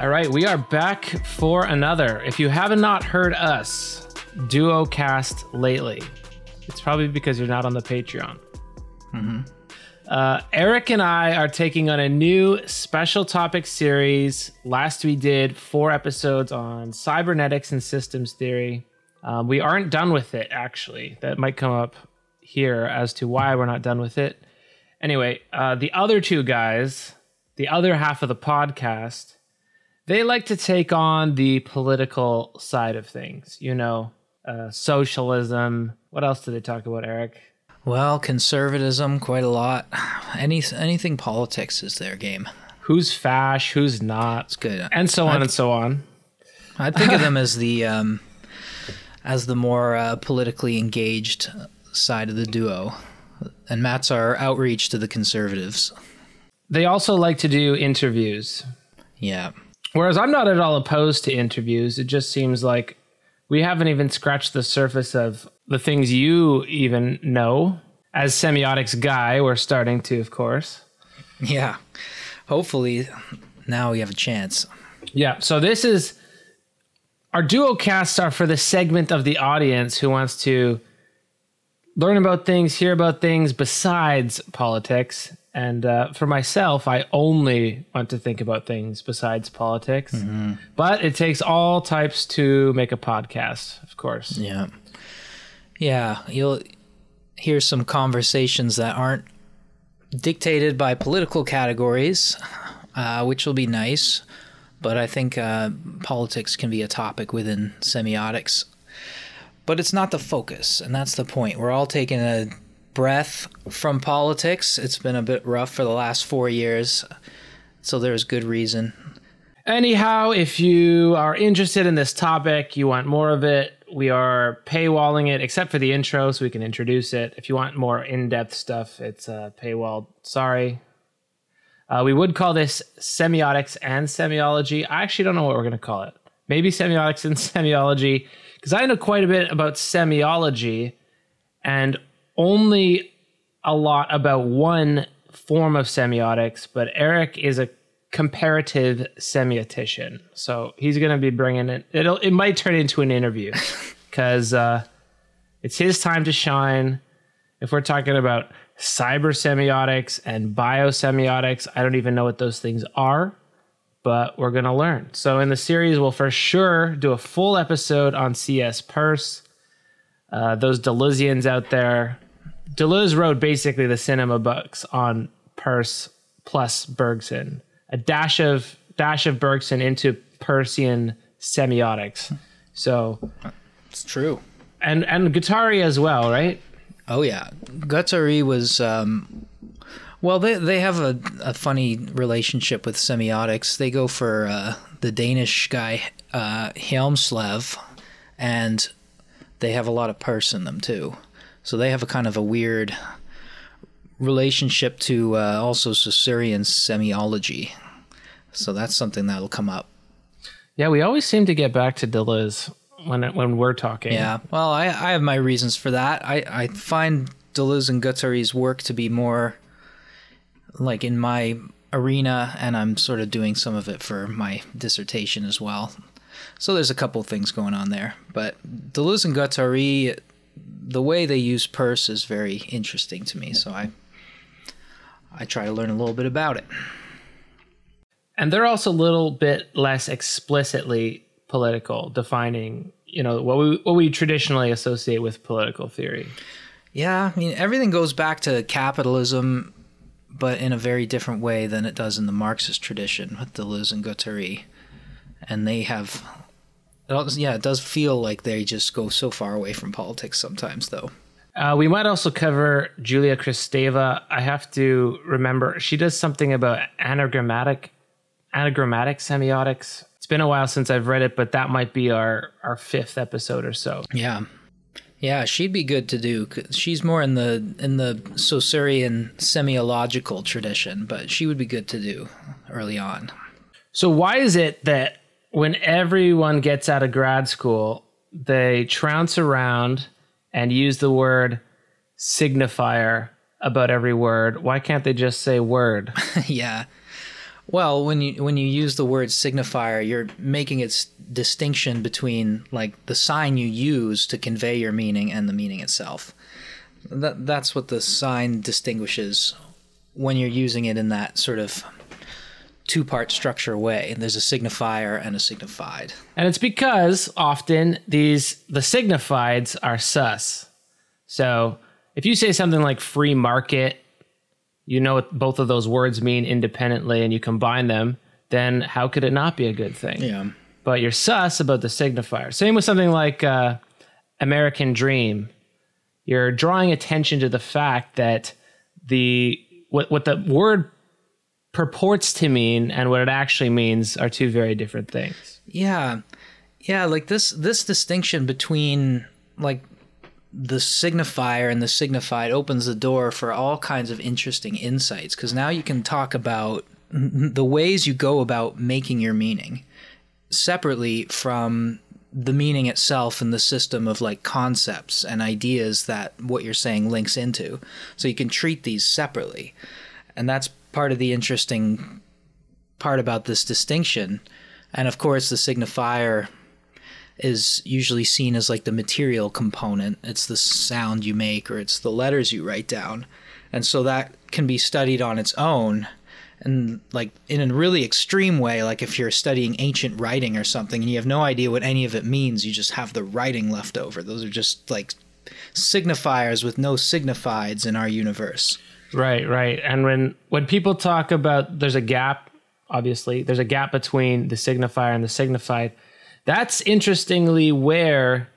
All right, we are back for another. If you have not heard us duo cast lately, it's probably because you're not on the Patreon. Uh, Eric and I are taking on a new special topic series. Last we did four episodes on cybernetics and systems theory. Um, we aren't done with it, actually. That might come up here as to why we're not done with it. Anyway, uh, the other two guys, the other half of the podcast, they like to take on the political side of things. You know, uh, socialism. What else do they talk about, Eric? Well, conservatism, quite a lot. Any anything politics is their game. Who's fash? Who's not? It's good. And so on and so on. I think of them as the um, as the more uh, politically engaged side of the duo, and Matt's our outreach to the conservatives. They also like to do interviews. Yeah, Whereas I'm not at all opposed to interviews. It just seems like we haven't even scratched the surface of the things you even know. As semiotics guy, we're starting to, of course. yeah. Hopefully, now we have a chance. Yeah. So this is our duo casts are for the segment of the audience who wants to learn about things, hear about things besides politics. And uh, for myself, I only want to think about things besides politics. But it takes all types to make a podcast, of course. Yeah, yeah. You'll hear some conversations that aren't dictated by political categories, uh, which will be nice. But I think uh, politics can be a topic within semiotics. But it's not the focus, and that's the point. We're all taking a breath from politics. It's been a bit rough for the last four years, so there's good reason. Anyhow, if you are interested in this topic, you want more of it, we are paywalling it, except for the intro, so we can introduce it. If you want more in depth stuff, it's uh, paywalled. Sorry. Uh, we would call this semiotics and semiology. I actually don't know what we're going to call it. Maybe semiotics and semiology, because I know quite a bit about semiology and only a lot about one form of semiotics, but Eric is a comparative semiotician. So he's going to be bringing it. It'll it might turn into an interview because uh, it's his time to shine. If we're talking about cyber semiotics and biosemiotics, I don't even know what those things are, but we're going to learn. So in the series, we'll for sure do a full episode on CS Peirce. Uh, those Deleuzians out there. Deleuze wrote basically the cinema books on Peirce plus Bergson. A dash of dash of Bergson into Peircean semiotics. So It's true. and and Guattari as well, right? Oh yeah, Guattari was. Um, well, they they have a, a funny relationship with semiotics. They go for uh, the Danish guy uh, Hjelmslev, and they have a lot of Peirce in them too. So they have a kind of a weird relationship to uh, also Saussurean semiology. So that's something that'll come up. Yeah, we always seem to get back to Deleuze when it, when we're talking. Yeah, well, I, I have my reasons for that. I, I find Deleuze and Guattari's work to be more like in my arena, and I'm sort of doing some of it for my dissertation as well. So there's a couple things going on there. But Deleuze and Guattari, the way they use Peirce is very interesting to me. So I I try to learn a little bit about it. and they're also a little bit less explicitly political, defining you know what we what we traditionally associate with political theory. Yeah, I mean everything goes back to capitalism, but in a very different way than it does in the Marxist tradition with Deleuze and Guattari, and they have. It al- Yeah, it does feel like they just go so far away from politics sometimes, though. Uh, we might also cover Julia Kristeva. I have to remember she does something about anagrammatic anagrammatic semiotics. It's been a while since I've read it, but that might be our our fifth episode or so. Yeah, yeah, she'd be good to do. she's more in the in the Saussurean semiological tradition, but she would be good to do early on. So why is it that when everyone gets out of grad school, they trounce around and use the word signifier about every word? Why can't they just say word? yeah. Well, when you when you use the word signifier, you're making its distinction between like the sign you use to convey your meaning and the meaning itself. That that's what the sign distinguishes when you're using it in that sort of two part structure way. And there's a signifier and a signified. And it's because often these the signifieds are sus. So if you say something like free market, you know what both of those words mean independently and you combine them, then how could it not be a good thing? Yeah. But you're sus about the signifier. Same with something like uh, American Dream. You're drawing attention to the fact that the what what the word purports to mean and what it actually means are two very different things. Yeah. Yeah, like this this distinction between like the signifier and the signified opens the door for all kinds of interesting insights because now you can talk about the ways you go about making your meaning separately from the meaning itself and the system of like concepts and ideas that what you're saying links into. So you can treat these separately. And that's part of the interesting part about this distinction. And of course, the signifier is usually seen as like the material component. It's the sound you make or it's the letters you write down. And so that can be studied on its own and like in a really extreme way like if you're studying ancient writing or something and you have no idea what any of it means you just have the writing left over those are just like signifiers with no signifieds in our universe Right, right. And when when people talk about there's a gap, obviously, there's a gap between the signifier and the signified. That's interestingly where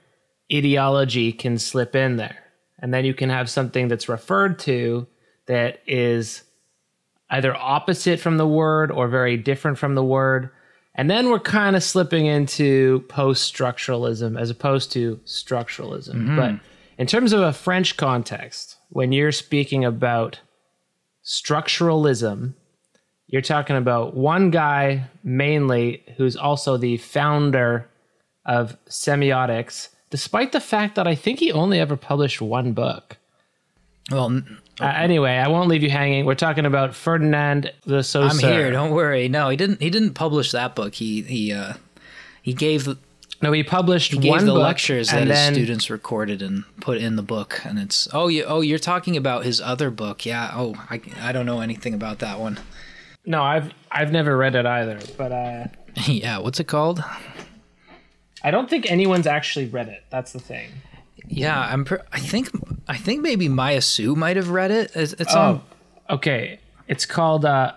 ideology can slip in there. And then you can have something that's referred to that is either opposite from the word or very different from the word. And then we're kind of slipping into post structuralism as opposed to structuralism. Mm-hmm. But in terms of a French context, when you're speaking about structuralism, you're talking about one guy mainly who's also the founder of semiotics, despite the fact that I think he only ever published one book. well Uh, anyway, I won't leave you hanging. We're talking about Ferdinand de Saussure. i'm here don't worry no he didn't he didn't publish that book he he uh he gave No, he published he gave one the book, lectures that and his students recorded and put in the book and it's oh you oh you're talking about his other book yeah oh i, I don't know anything about that one no, I've I've never read it either, but uh, yeah what's it called I don't think anyone's actually read it. That's the thing. Yeah, I'm. Pr- I think. I think maybe Maya Su might have read it. It's, it's on. Oh, okay. It's called uh,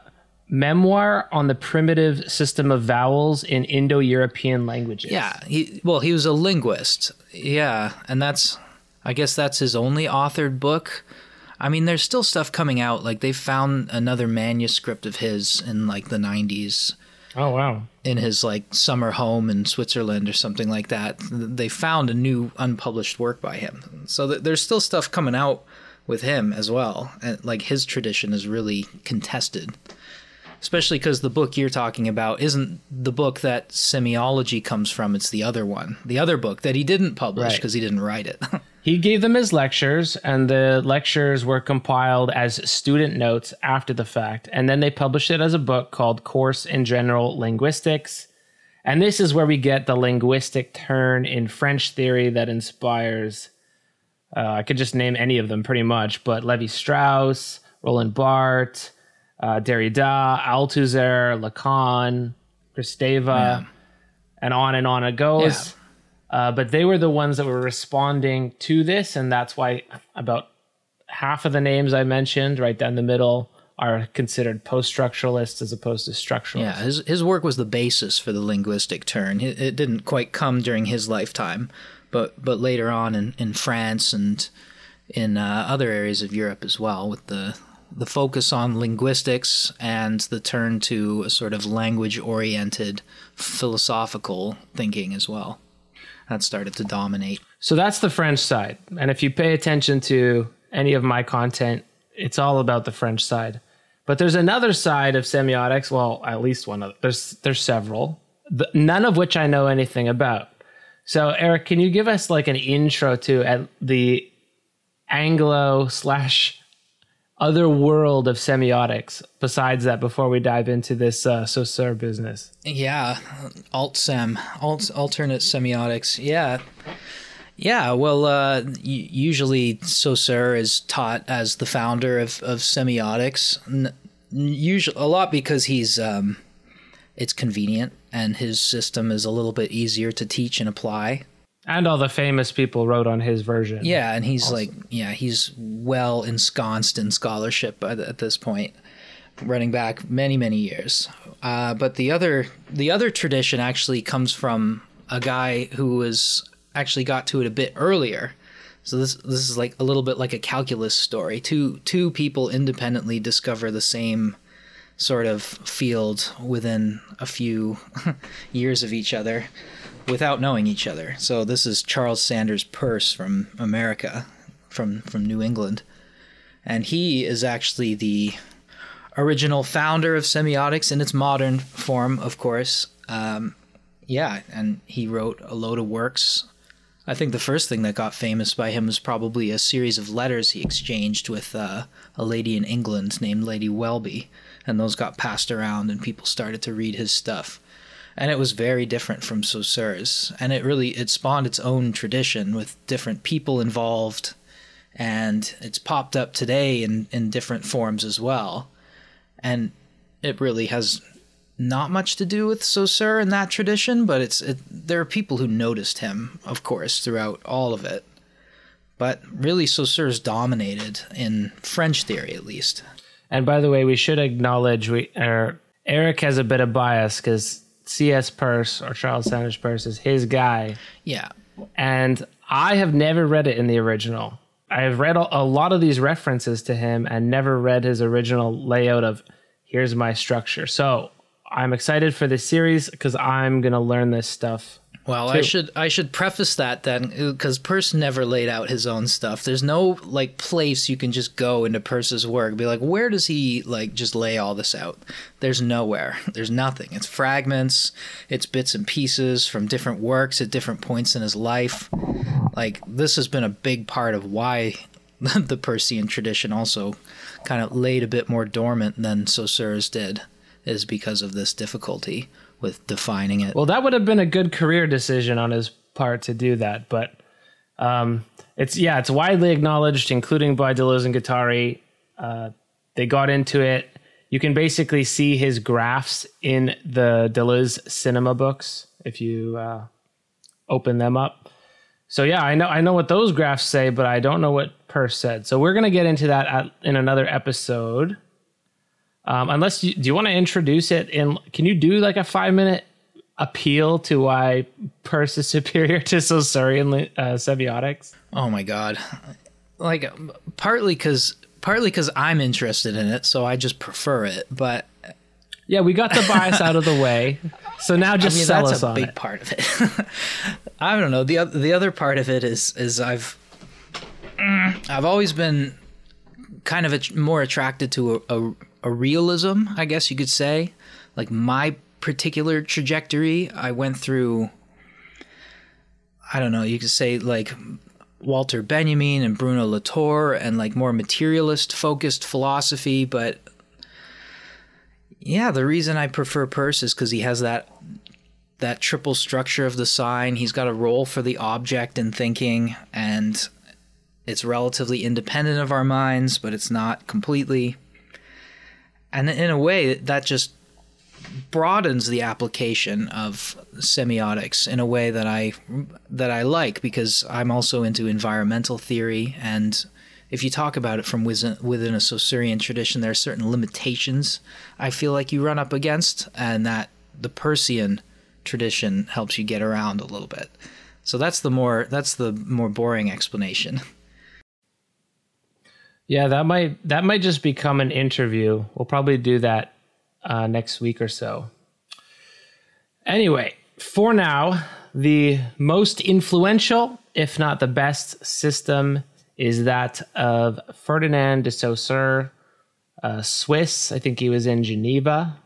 Memoir on the Primitive System of Vowels in Indo-European Languages. Yeah. He. Well, he was a linguist. Yeah, and that's. I guess that's his only authored book. I mean, there's still stuff coming out. Like they found another manuscript of his in like the 90s Oh wow. in his like summer home in Switzerland or something like that. They found a new unpublished work by him. So th- there's still stuff coming out with him as well. And like his tradition is really contested. Especially because the book you're talking about isn't the book that semiology comes from, it's the other one. The other book that he didn't publish Right. because he didn't write it. He gave them his lectures, and the lectures were compiled as student notes after the fact. And then they published it as a book called Course in General Linguistics. And this is where we get the linguistic turn in French theory that inspires. Uh, I could just name any of them pretty much, but Levi Strauss, Roland Barthes, uh, Derrida, Althusser, Lacan, Kristeva, and on and on it goes. Uh, but they were the ones that were responding to this, and that's why about half of the names I mentioned right down the middle are considered post-structuralists as opposed to structuralists. Yeah, his his work was the basis for the linguistic turn. It, it didn't quite come during his lifetime, but but later on in, in France and in uh, other areas of Europe as well, with the the focus on linguistics and the turn to a sort of language oriented philosophical thinking as well. That started to dominate. So that's the French side. And if you pay attention to any of my content, it's all about the French side. But there's another side of semiotics. Well, at least one of there's there's several, the, none of which I know anything about. So Eric, can you give us like an intro to the Anglo slash other world of semiotics besides that before we dive into this uh, Saussure business? Yeah, alt sem, alt alternate semiotics. Yeah, yeah. Well, uh, usually Saussure is taught as the founder of of semiotics. N- usually, a lot because he's um, it's convenient and his system is a little bit easier to teach and apply. And all the famous people wrote on his version. Yeah, and he's like, yeah, he's well ensconced in scholarship at this point, running back many, many years. Uh, but the other, the other tradition actually comes from a guy who was actually got to it a bit earlier. So this this is like a little bit like a calculus story. Two two people independently discover the same sort of field within a few years of each other without knowing each other. So this is Charles Sanders Peirce from America, from from New England, and he is actually the original founder of semiotics in its modern form, of course. Um, yeah, and he wrote a load of works. I think the first thing that got famous by him was probably a series of letters he exchanged with uh, a lady in England named Lady Welby, and those got passed around, and people started to read his stuff and it was very different from Saussure's. And it really it spawned its own tradition with different people involved, and it's popped up today in in different forms as well. And it really has not much to do with Saussure in that tradition, but it's it, there are people who noticed him, of course, throughout all of it. But really, Saussure's dominated in French theory, at least. And by the way, we should acknowledge we er, Eric has a bit of bias because C.S. Peirce or Charles Sanders Peirce is his guy. Yeah. And I have never read it in the original. I have read a, lot of these references to him and never read his original layout of here's my structure. So I'm excited for this series because I'm going to learn this stuff well, too. I should I should preface that then because Peirce never laid out his own stuff. There's no like place you can just go into Peirce's work be like, where does he like just lay all this out? There's nowhere. There's nothing. It's fragments. It's bits and pieces from different works at different points in his life. Like this has been a big part of why the Peircean tradition also kind of laid a bit more dormant than Saussure's did, is because of this difficulty with defining it. Well, that would have been a good career decision on his part to do that, but um, it's yeah, it's widely acknowledged, including by Deleuze and Guattari. Uh, they got into it. You can basically see his graphs in the Deleuze cinema books if you uh, open them up. So yeah, I know I know what those graphs say, but I don't know what Peirce said. So we're gonna get into that at, in another episode. Um, unless you, do you want to introduce it in? Can you do like a five minute appeal to why Peirce is superior to Saussurean uh, semiotics? Oh my god! Like partly because partly because I'm interested in it, so I just prefer it. But yeah, we got the bias out of the way, so now just I mean, sell that's us a big it. part of it. I don't know the the other part of it is is I've I've always been kind of a, more attracted to a, a a realism, I guess you could say. Like my particular trajectory, I went through I don't know, you could say like Walter Benjamin and Bruno Latour and like more materialist focused philosophy, but yeah, the reason I prefer Peirce is because he has that that triple structure of the sign. He's got a role for the object in thinking, and it's relatively independent of our minds, but it's not completely and in a way that just broadens the application of semiotics in a way that I that I like because I'm also into environmental theory and if you talk about it from within, within a Saussurean tradition there are certain limitations I feel like you run up against and that the Peircean tradition helps you get around a little bit. So that's the more that's the more boring explanation. Yeah, that might that might just become an interview. We'll probably do that uh, next week or so. Anyway, for now, the most influential, if not the best, system is that of Ferdinand de Saussure, uh, Swiss. I think he was in Geneva.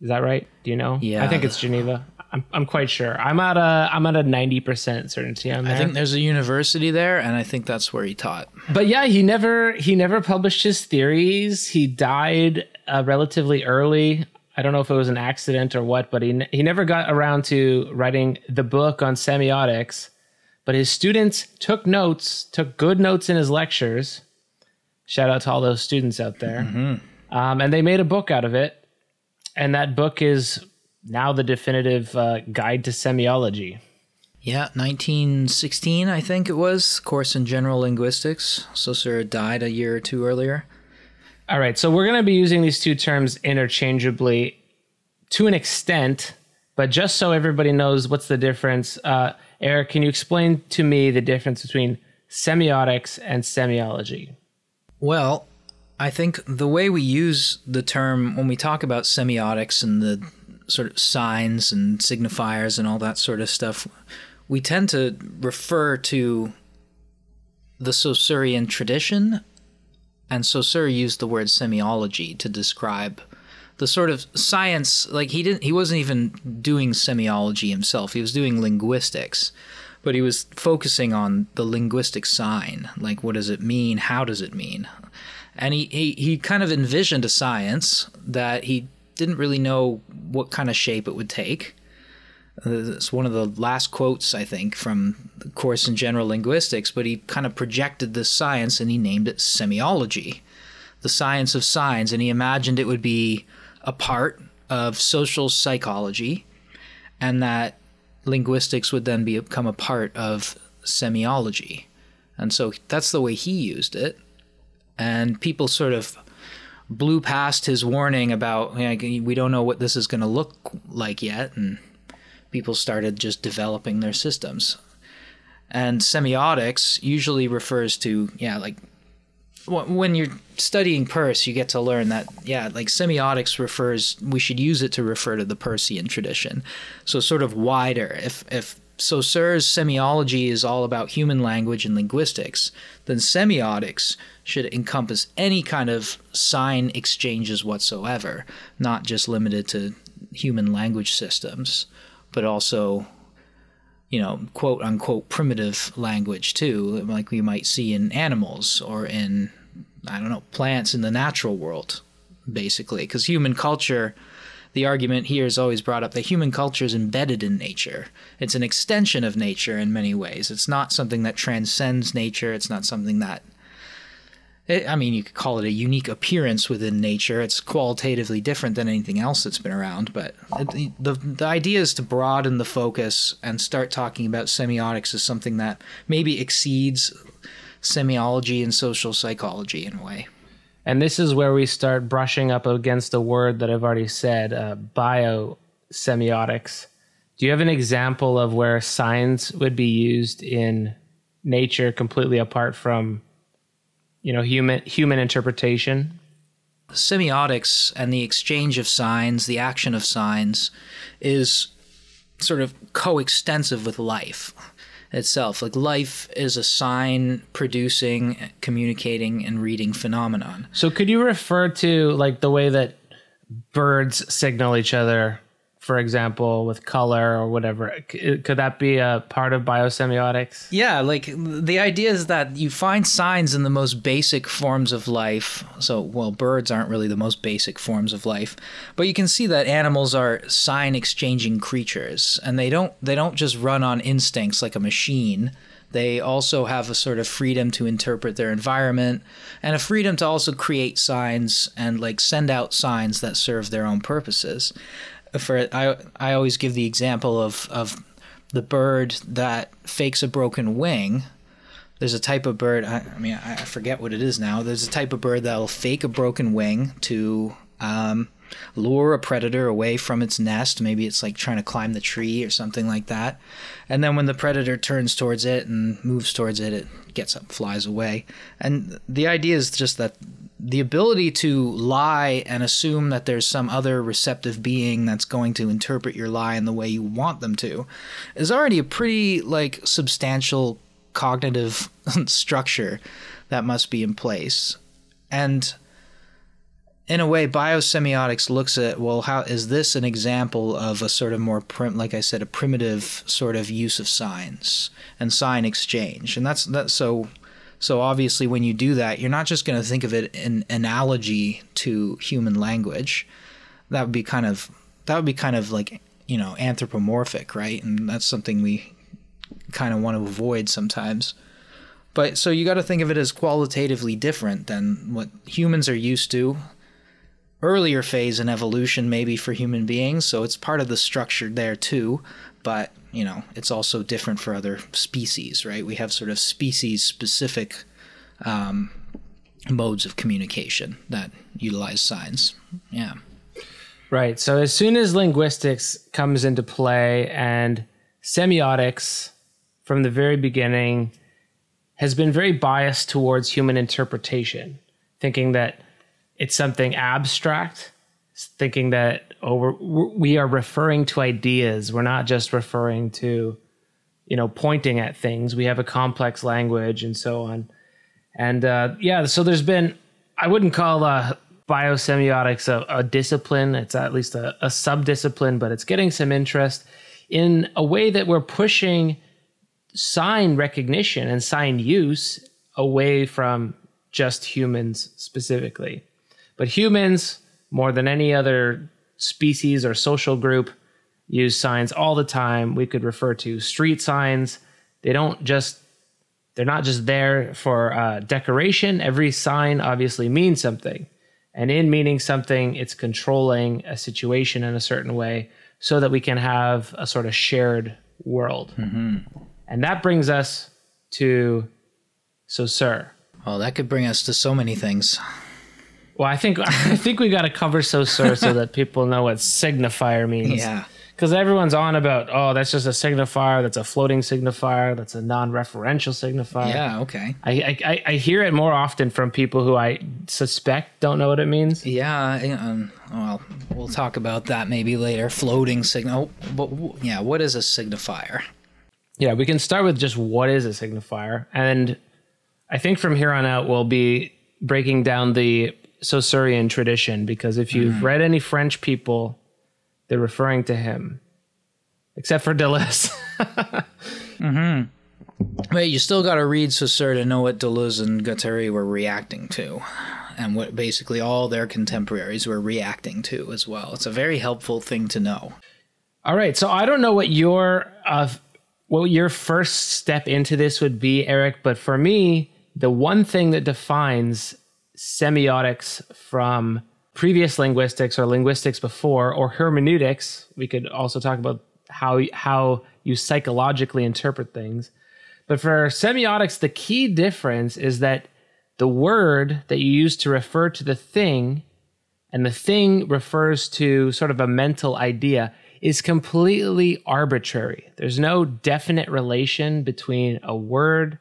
Is that right? Do you know? Yeah. I think it's Geneva. I'm, I'm quite sure. I'm at a I'm at a ninety percent certainty on that. I think there's a university there, and I think that's where he taught. But yeah, he never he never published his theories. He died uh, relatively early. I don't know if it was an accident or what, but he he never got around to writing the book on semiotics. But his students took notes, took good notes in his lectures. Shout out to all those students out there. Um, and they made a book out of it. And that book is now the definitive uh, guide to semiology. Yeah, 1916, I think it was. Course in General Linguistics. Saussure died a year or two earlier. All right, so we're going to be using these two terms interchangeably to an extent, but just so everybody knows what's the difference, uh, Eric, can you explain to me the difference between semiotics and semiology? Well, I think the way we use the term when we talk about semiotics and the sort of signs and signifiers and all that sort of stuff, we tend to refer to the Saussurean tradition, and Saussure used the word semiology to describe the sort of science like he didn't he wasn't even doing semiology himself he was doing linguistics but he was focusing on the linguistic sign like what does it mean? How does it mean? And he, he, he kind of envisioned a science that he didn't really know what kind of shape it would take. Uh, it's one of the last quotes i think from the course in general linguistics but he kind of projected this science and he named it semiology. The science of signs and he imagined it would be a part of social psychology and that linguistics would then become a part of semiology. And so that's the way he used it. And people sort of blew past his warning about like, we don't know what this is going to look like yet and people started just developing their systems and semiotics usually refers to yeah like when you're studying Peirce, you get to learn that yeah, like semiotics refers. We should use it to refer to the Peircean tradition, so sort of wider. If if Saussure's semiology is all about human language and linguistics, then semiotics should encompass any kind of sign exchanges whatsoever, not just limited to human language systems, but also you know, quote unquote primitive language too, like we might see in animals or in, I don't know, plants in the natural world, basically. Because human culture, the argument here is always brought up that human culture is embedded in nature. It's an extension of nature in many ways. It's not something that transcends nature, it's not something that. It, I mean, you could call it a unique appearance within nature. It's qualitatively different than anything else that's been around, but it, the the idea is to broaden the focus and start talking about semiotics as something that maybe exceeds semiology and social psychology in a way. And this is where we start brushing up against a word that I've already said, uh, biosemiotics. Do you have an example of where signs would be used in nature completely apart from, you know, human human interpretation? semiotics and the exchange of signs, the action of signs, is sort of coextensive with life itself. Like life is a sign producing, communicating, and reading phenomenon. So could you refer to like the way that birds signal each other, for example, with color or whatever? Could that be a part of biosemiotics? Yeah, like the idea is that you find signs in the most basic forms of life. So, well, birds aren't really the most basic forms of life, but you can see that animals are sign exchanging creatures and they don't they don't just run on instincts like a machine. They also have a sort of freedom to interpret their environment and a freedom to also create signs and like send out signs that serve their own purposes. For I I always give the example of of the bird that fakes a broken wing. There's a type of bird. I, I mean, I, forget what it is now. There's a type of bird that'll fake a broken wing to um, lure a predator away from its nest. Maybe it's like trying to climb the tree or something like that. And then when the predator turns towards it and moves towards it, it gets up, flies away. And the idea is just that the ability to lie and assume that there's some other receptive being that's going to interpret your lie in the way you want them to is already a pretty like substantial cognitive structure that must be in place and in a way, biosemiotics looks at well, how is this an example of a sort of more prim, like I said, a primitive sort of use of signs and sign exchange, and that's that. So, so obviously, when you do that, you're not just going to think of it in analogy to human language. That would be kind of that would be kind of like you know anthropomorphic, right? And that's something we kind of want to avoid sometimes. But so you got to think of it as qualitatively different than what humans are used to earlier phase in evolution maybe for human beings so it's part of the structure there too. But you know it's also different for other species right? We have sort of species specific um, modes of communication that utilize signs yeah. Right. So as soon as linguistics comes into play and semiotics from the very beginning has been very biased towards human interpretation thinking that it's something abstract, thinking that oh we're, we are referring to ideas. We're not just referring to, you know, pointing at things. We have a complex language and so on. And uh, yeah, so there's been I wouldn't call uh, biosemiotics a, a, discipline. It's at least a, a subdiscipline, but it's getting some interest in a way that we're pushing sign recognition and sign use away from just humans specifically. But humans, more than any other species or social group, use signs all the time. We could refer to street signs. They don't just they're not just there for uh, decoration. Every sign obviously means something. And in meaning something, it's controlling a situation in a certain way so that we can have a sort of shared world. Mm-hmm. And that brings us to Saussure. Well, that could bring us to so many things. Well, I think I think we got to cover Saussure so that people know what signifier means. Yeah. Because everyone's on about, oh, that's just a signifier. That's a floating signifier. That's a non-referential signifier. Yeah. Okay. I, I I hear it more often from people who I suspect don't know what it means. Yeah. Um, well, we'll talk about that maybe later. Floating signal. But yeah, what is a signifier? Yeah, we can start with just what is a signifier, and I think from here on out we'll be breaking down the Saussurean tradition because if you've mm. read any French people, they're referring to him, except for Deleuze. mm-hmm. But you still got to read Saussure to know what Deleuze and Guattari were reacting to, and what basically all their contemporaries were reacting to as well. It's a very helpful thing to know. All right, so I don't know what your uh, what your first step into this would be, Eric, but for me, the one thing that defines semiotics from previous linguistics or linguistics before or hermeneutics. We could also talk about how how you psychologically interpret things. But for semiotics the key difference is that the word that you use to refer to the thing and the thing refers to sort of a mental idea is completely arbitrary. There's no definite relation between a word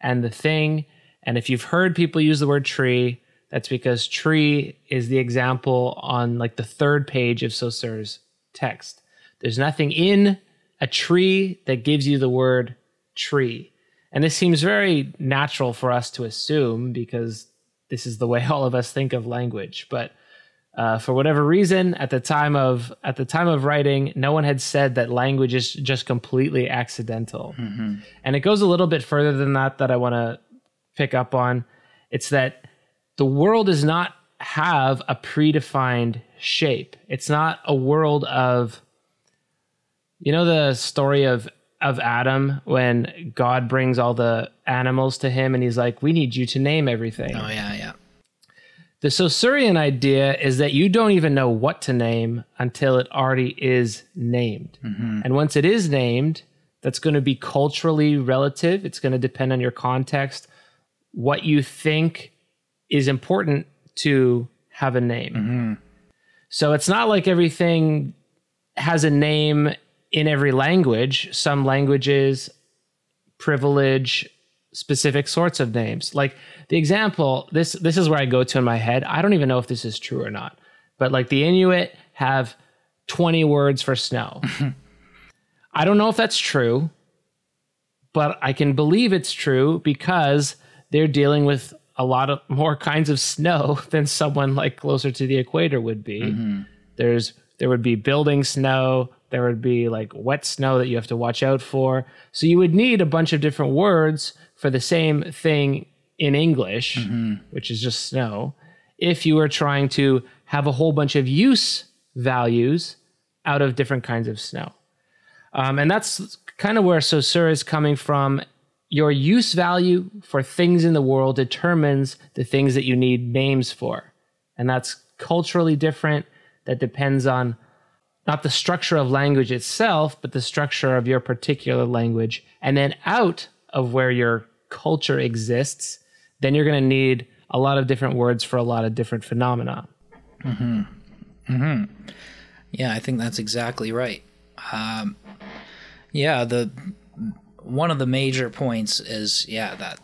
and the thing and if you've heard people use the word tree, that's because tree is the example on like the third page of Saussure's text. There's nothing in a tree that gives you the word tree. And this seems very natural for us to assume because this is the way all of us think of language. But uh, for whatever reason, at the time of at the time of writing, no one had said that language is just completely accidental. Mm-hmm. And it goes a little bit further than that. That I want to pick up on. It's that the world does not have a predefined shape. It's not a world of you know the story of of Adam when God brings all the animals to him and he's like, "We need you to name everything." Oh yeah, yeah. The Saussurean idea is that you don't even know what to name until it already is named. Mm-hmm. And once it is named, that's going to be culturally relative. It's going to depend on your context, what you think is important to have a name. Mm-hmm. So it's not like everything has a name in every language. Some languages privilege specific sorts of names. Like the example, this this is where I go to in my head. I don't even know if this is true or not. But like the Inuit have 20 words for snow. I don't know if that's true, but I can believe it's true because they're dealing with a lot of more kinds of snow than someone like closer to the equator would be. Mm-hmm. There's there would be building snow, there would be like wet snow that you have to watch out for. So you would need a bunch of different words for the same thing in English, Mm-hmm. which is just snow, if you were trying to have a whole bunch of use values out of different kinds of snow. Um, and that's kind of where Saussure is coming from. Your use value for things in the world determines the things that you need names for. And that's culturally different. That depends on not the structure of language itself, but the structure of your particular language. And then out of where your culture exists, then you're going to need a lot of different words for a lot of different phenomena. Hmm. Hmm. Yeah, I think that's exactly right. Um, yeah, the one of the major points is yeah that.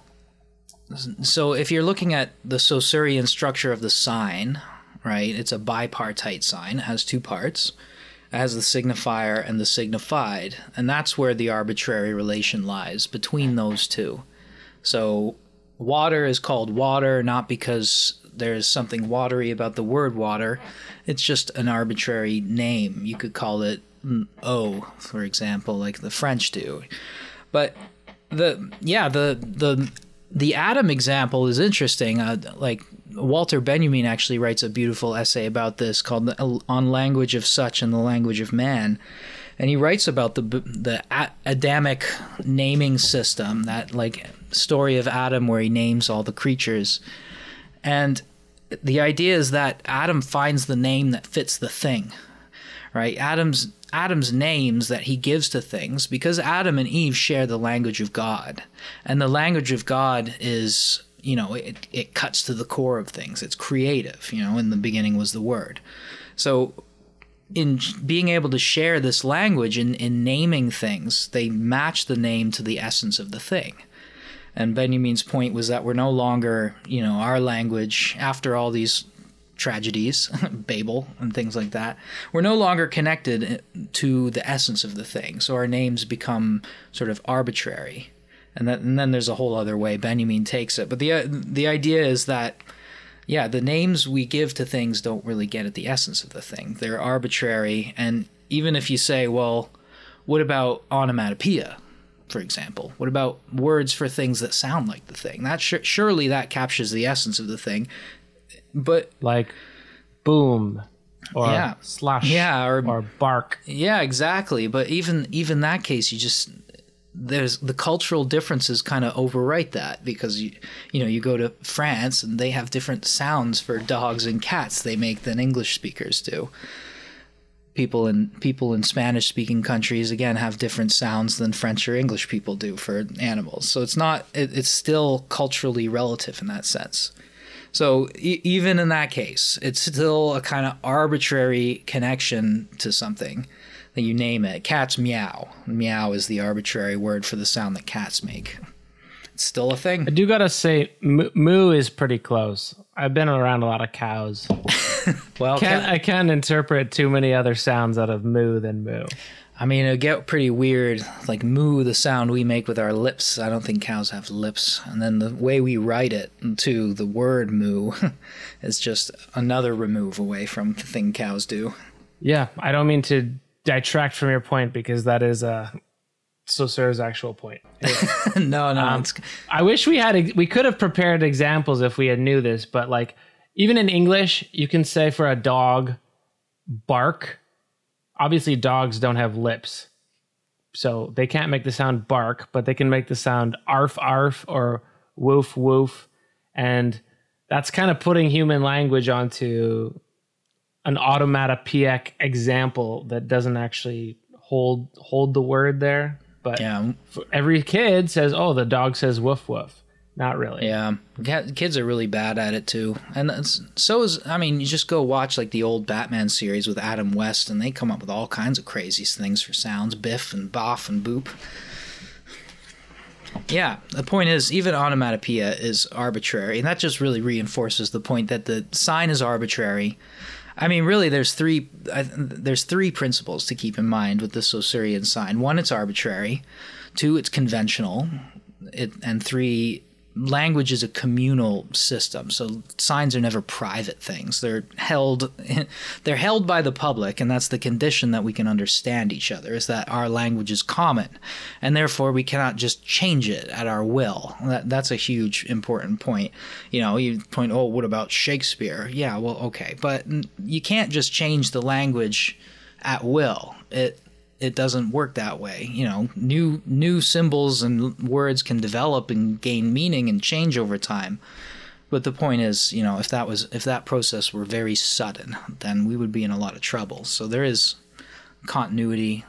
So if you're looking at the Saussurean structure of the sign, right? It's a bipartite sign. It has two parts. It has the signifier and the signified, and that's where the arbitrary relation lies between those two. So water is called water not because there's something watery about the word water. It's just an arbitrary name. You could call it mm, O, for example, like the French do. But the yeah, the the the Adam example is interesting. Uh, like Walter Benjamin actually writes a beautiful essay about this called "On Language as Such and the Language of Man," and he writes about the the Adamic naming system, that like story of Adam where he names all the creatures, and the idea is that Adam finds the name that fits the thing, right? Adam's Adam's names that he gives to things because Adam and Eve share the language of God. And the language of God is, you know, it, it cuts to the core of things. It's creative, you know, in the beginning was the word. So in being able to share this language in, in naming things, they match the name to the essence of the thing. And Benjamin's point was that we're no longer, you know, our language after all these tragedies, Babel and things like that, we're no longer connected to the essence of the thing. So our names become sort of arbitrary. And, that, and then there's a whole other way Benjamin takes it. But the the idea is that yeah, the names we give to things don't really get at the essence of the thing. They're arbitrary and even if you say, well, what about onomatopoeia? for example? What about words for things that sound like the thing? That sh- surely that captures the essence of the thing. But like boom or Yeah. slash Yeah, or- or bark. yeah, exactly. But even even that case, you just there's the cultural differences kind of overwrite that because you you know you go to France and they have different sounds for dogs and cats they make than English speakers do. People in people in Spanish speaking countries again have different sounds than French or English people do for animals. So it's not it, it's still culturally relative in that sense. So e- even in that case, it's still a kind of arbitrary connection to something that you name it. Cats meow. Meow is the arbitrary word for the sound that cats make. It's still a thing. I do gotta say, moo moo is pretty close. I've been around a lot of cows. Well, Can't, cat- I can't interpret too many other sounds out of moo than moo. I mean, it'll get pretty weird. Like moo, the sound we make with our lips. I don't think cows have lips. And then the way we write it, too, the word moo, is just another remove away from the thing cows do. Yeah, I don't mean to detract from your point because that is uh, Saussure's actual point. no, no, it's, I wish we had we could have prepared examples if we had knew this, but like even in English, you can say for a dog bark. Obviously dogs don't have lips. So they can't make the sound bark, but they can make the sound arf arf or woof woof and that's kind of putting human language onto an automatopoeic example that doesn't actually hold hold the word there, but yeah, every kid says, "Oh, the dog says woof woof." Not really. Yeah, kids are really bad at it too, and so is. I mean, you just go watch like the old Batman series with Adam West, and they come up with all kinds of crazy things for sounds, biff and boff and boop. Yeah, the point is, even onomatopoeia is arbitrary, and that just really reinforces the point that the sign is arbitrary. I mean, really, there's three. I, there's three principles to keep in mind with the Saussurean sign. One, it's arbitrary. Two, it's conventional. It, and three, language is a communal system so signs are never private things. They're held they're held by the public and that's the condition that we can understand each other is that our language is common and therefore we cannot just change it at our will. That, that's a huge important point. You know you point oh what about shakespeare? Yeah well okay but you can't just change the language at will. It it doesn't work that way. You know, new new symbols and words can develop and gain meaning and change over time. But the point is, you know, if that was if that process were very sudden, then we would be in a lot of trouble. So there is continuity.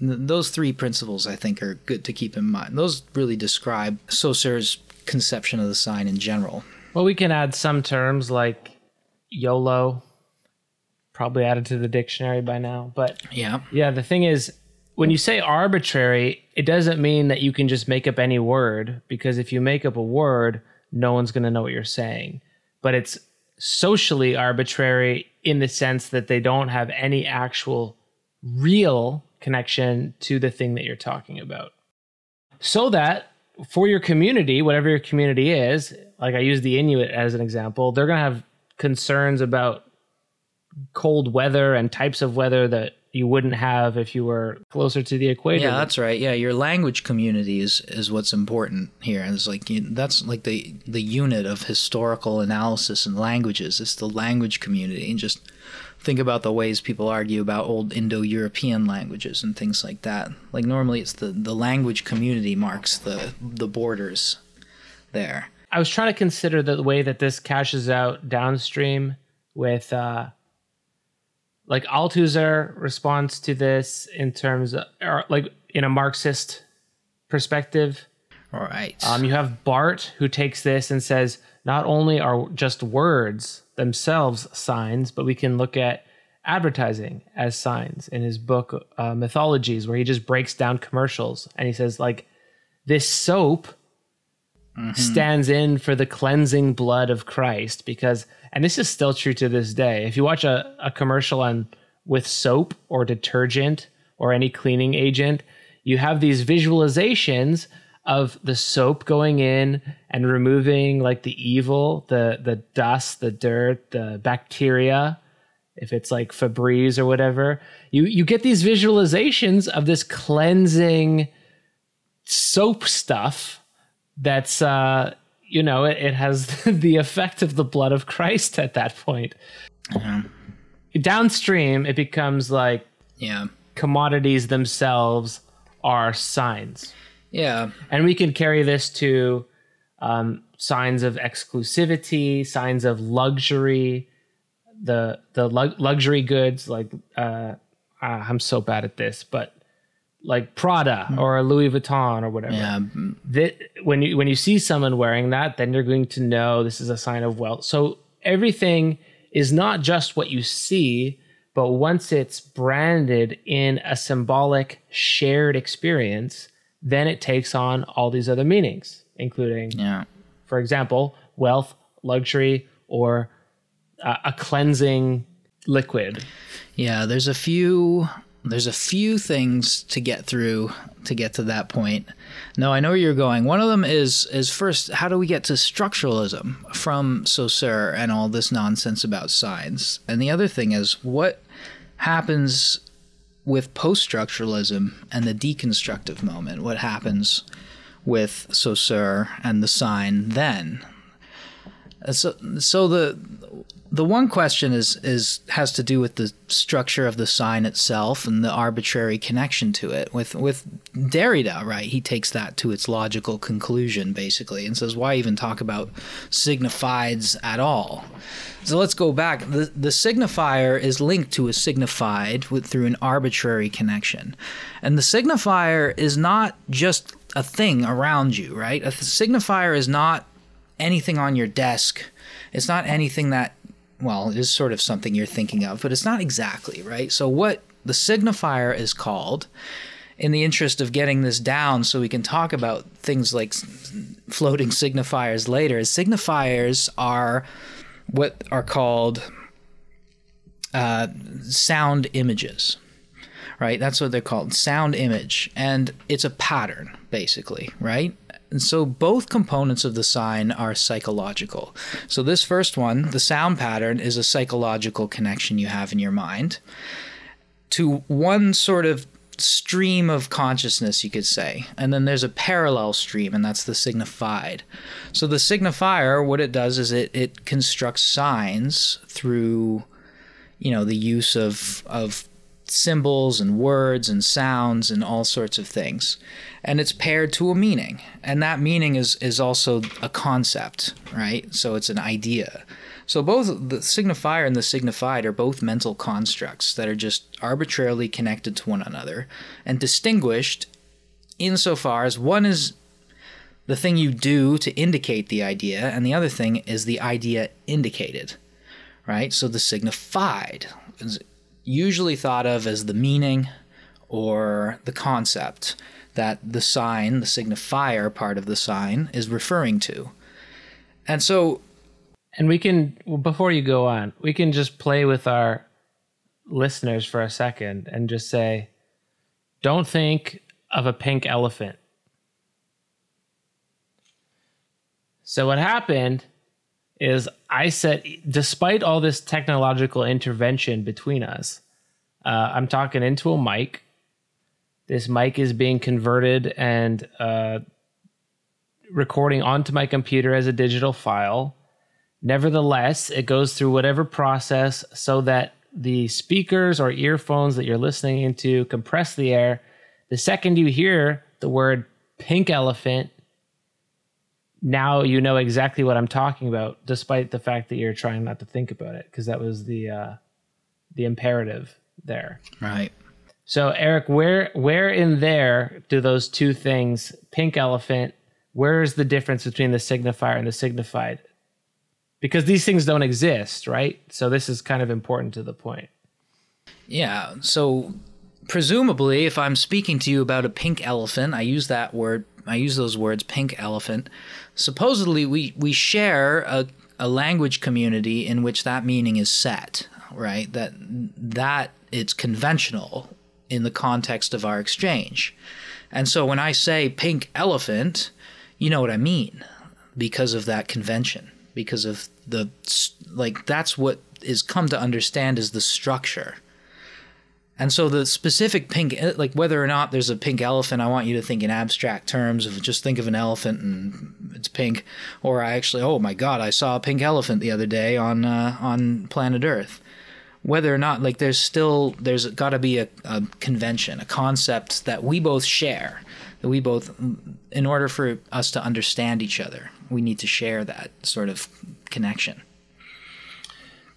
Those three principles I think are good to keep in mind. Those really describe Saussure's conception of the sign in general. Well, we can add some terms like YOLO, probably added to the dictionary by now. But yeah, yeah. The thing is, when you say arbitrary, it doesn't mean that you can just make up any word because if you make up a word, no one's going to know what you're saying. But it's socially arbitrary in the sense that they don't have any actual real connection to the thing that you're talking about. So that for your community, whatever your community is, like I use the Inuit as an example, they're going to have concerns about cold weather and types of weather that you wouldn't have if you were closer to the equator. Yeah, that's right. Yeah, your language community is, is what's important here. And it's like you, that's like the the unit of historical analysis and languages. It's the language community, and just think about the ways people argue about old Indo-European languages and things like that. Like normally, it's the the language community marks the the borders there. I was trying to consider the way that this cashes out downstream with. Uh, like Althusser responds to this in terms of, or like in a Marxist perspective. All right. Um, you have Barthes who takes this and says not only are just words themselves signs, but we can look at advertising as signs in his book uh, Mythologies, where he just breaks down commercials and he says like this soap mm-hmm. stands in for the cleansing blood of Christ because and this is still true to this day. If you watch a, a commercial on with soap or detergent or any cleaning agent, you have these visualizations of the soap going in and removing like the evil, the the dust, the dirt, the bacteria, if it's like Febreze or whatever. You you get these visualizations of this cleansing soap stuff that's uh you know, it, it has the effect of the blood of Christ at that point. Uh-huh. Downstream, it becomes like yeah, commodities themselves are signs. Yeah, and we can carry this to um, signs of exclusivity, signs of luxury, the the lu- luxury goods. Like uh, I'm so bad at this, but like Prada hmm. or Louis Vuitton or whatever. Yeah. That when you when you see someone wearing that, then you're going to know this is a sign of wealth. So everything is not just what you see, but once it's branded in a symbolic shared experience, then it takes on all these other meanings, including, yeah. for example, wealth, luxury, or uh, a cleansing liquid. Yeah, there's a few there's a few things to get through to get to that point. No, I know where you're going. One of them is is first, how do we get to structuralism from Saussure and all this nonsense about signs? And the other thing is what happens with post-structuralism and the deconstructive moment? What happens with Saussure and the sign then? So, so the the one question is is has to do with the structure of the sign itself and the arbitrary connection to it. With with Derrida, right? He takes that to its logical conclusion basically and says why even talk about signifieds at all? So let's go back. The the signifier is linked to a signified with, through an arbitrary connection. And the signifier is not just a thing around you, right? A signifier is not anything on your desk. It's not anything that well, it is sort of something you're thinking of, but it's not exactly, right? So, what the signifier is called, in the interest of getting this down so we can talk about things like floating signifiers later, is signifiers are what are called uh, sound images, right? That's what they're called sound image. And it's a pattern, basically, right? And so both components of the sign are psychological. So this first one, the sound pattern, is a psychological connection you have in your mind to one sort of stream of consciousness, you could say. And then there's a parallel stream, and that's the signified. So the signifier, what it does is it, it constructs signs through, you know, the use of of symbols and words and sounds and all sorts of things. And it's paired to a meaning. And that meaning is is also a concept, right? So it's an idea. So both the signifier and the signified are both mental constructs that are just arbitrarily connected to one another and distinguished insofar as one is the thing you do to indicate the idea and the other thing is the idea indicated. Right? So the signified is usually thought of as the meaning or the concept that the sign, the signifier part of the sign, is referring to. And so and we can, before you go on, we can just play with our listeners for a second and just say, don't think of a pink elephant. So, what happened is I said, despite all this technological intervention between us, uh, I'm talking into a mic. This mic is being converted and uh, recording onto my computer as a digital file. Nevertheless, it goes through whatever process so that the speakers or earphones that you're listening into compress the air. The second you hear the word pink elephant, now you know exactly what I'm talking about, despite the fact that you're trying not to think about it, because that was the uh, the imperative there. Right. So Eric, where where in there do those two things, pink elephant, where is the difference between the signifier and the signified? because these things don't exist, right? So this is kind of important to the point. Yeah. So presumably, if I'm speaking to you about a pink elephant, I use that word. I use those words, pink elephant. Supposedly, we we share a a language community in which that meaning is set, right? That that it's conventional in the context of our exchange. And so when I say pink elephant, you know what I mean because of that convention because of the like that's what is come to understand is the structure. And so the specific pink, like whether or not there's a pink elephant, I want you to think in abstract terms of just think of an elephant and it's pink, or I actually, oh my God, I saw a pink elephant the other day on uh, on planet Earth. Whether or not, like, there's still there's got to be a, a convention, a concept that we both share, that we both, in order for us to understand each other, we need to share that sort of connection.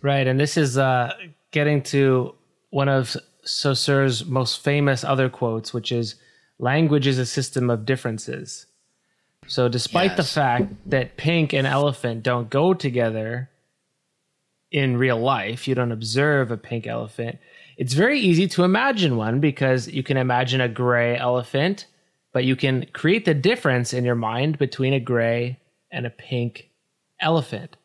Right, and this is uh, getting to one of Saussure's most famous other quotes, which is language is a system of differences. So, despite yes. the fact that pink and elephant don't go together in real life, you don't observe a pink elephant, it's very easy to imagine one because you can imagine a gray elephant, but you can create the difference in your mind between a gray and a pink elephant.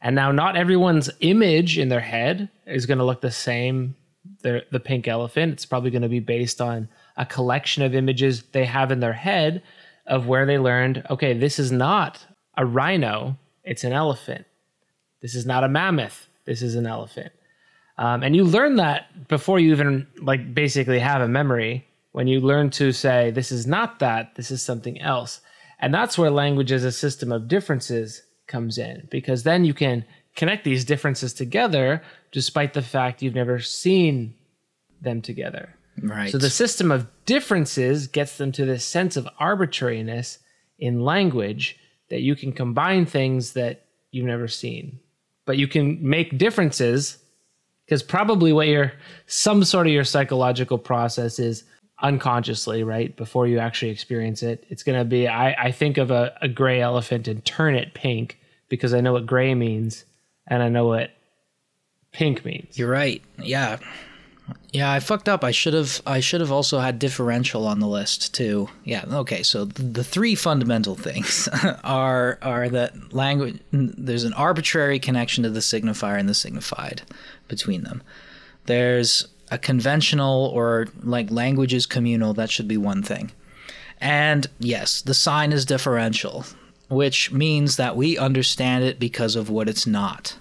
And now, not everyone's image in their head is going to look the same. The, the pink elephant. It's probably going to be based on a collection of images they have in their head of where they learned okay, this is not a rhino, it's an elephant. This is not a mammoth, this is an elephant. Um, and you learn that before you even like basically have a memory when you learn to say this is not that this is something else and that's where language as a system of differences comes in, because then you can connect these differences together despite the fact you've never seen them together. Right. So the system of differences gets them to this sense of arbitrariness in language that you can combine things that you've never seen. But you can make differences because probably what your some sort of your psychological process is unconsciously, right? Before you actually experience it. It's going to be, I, I think of a, a gray elephant and turn it pink because I know what gray means and I know what pink means. You're right. Yeah. Yeah, I fucked up. I should have I should have also had differential on the list too. Yeah, okay. So the three fundamental things are are that language there's an arbitrary connection to the signifier and the signified between them. There's a conventional or like language is communal, that should be one thing. And yes, the sign is differential, which means that we understand it because of what it's not.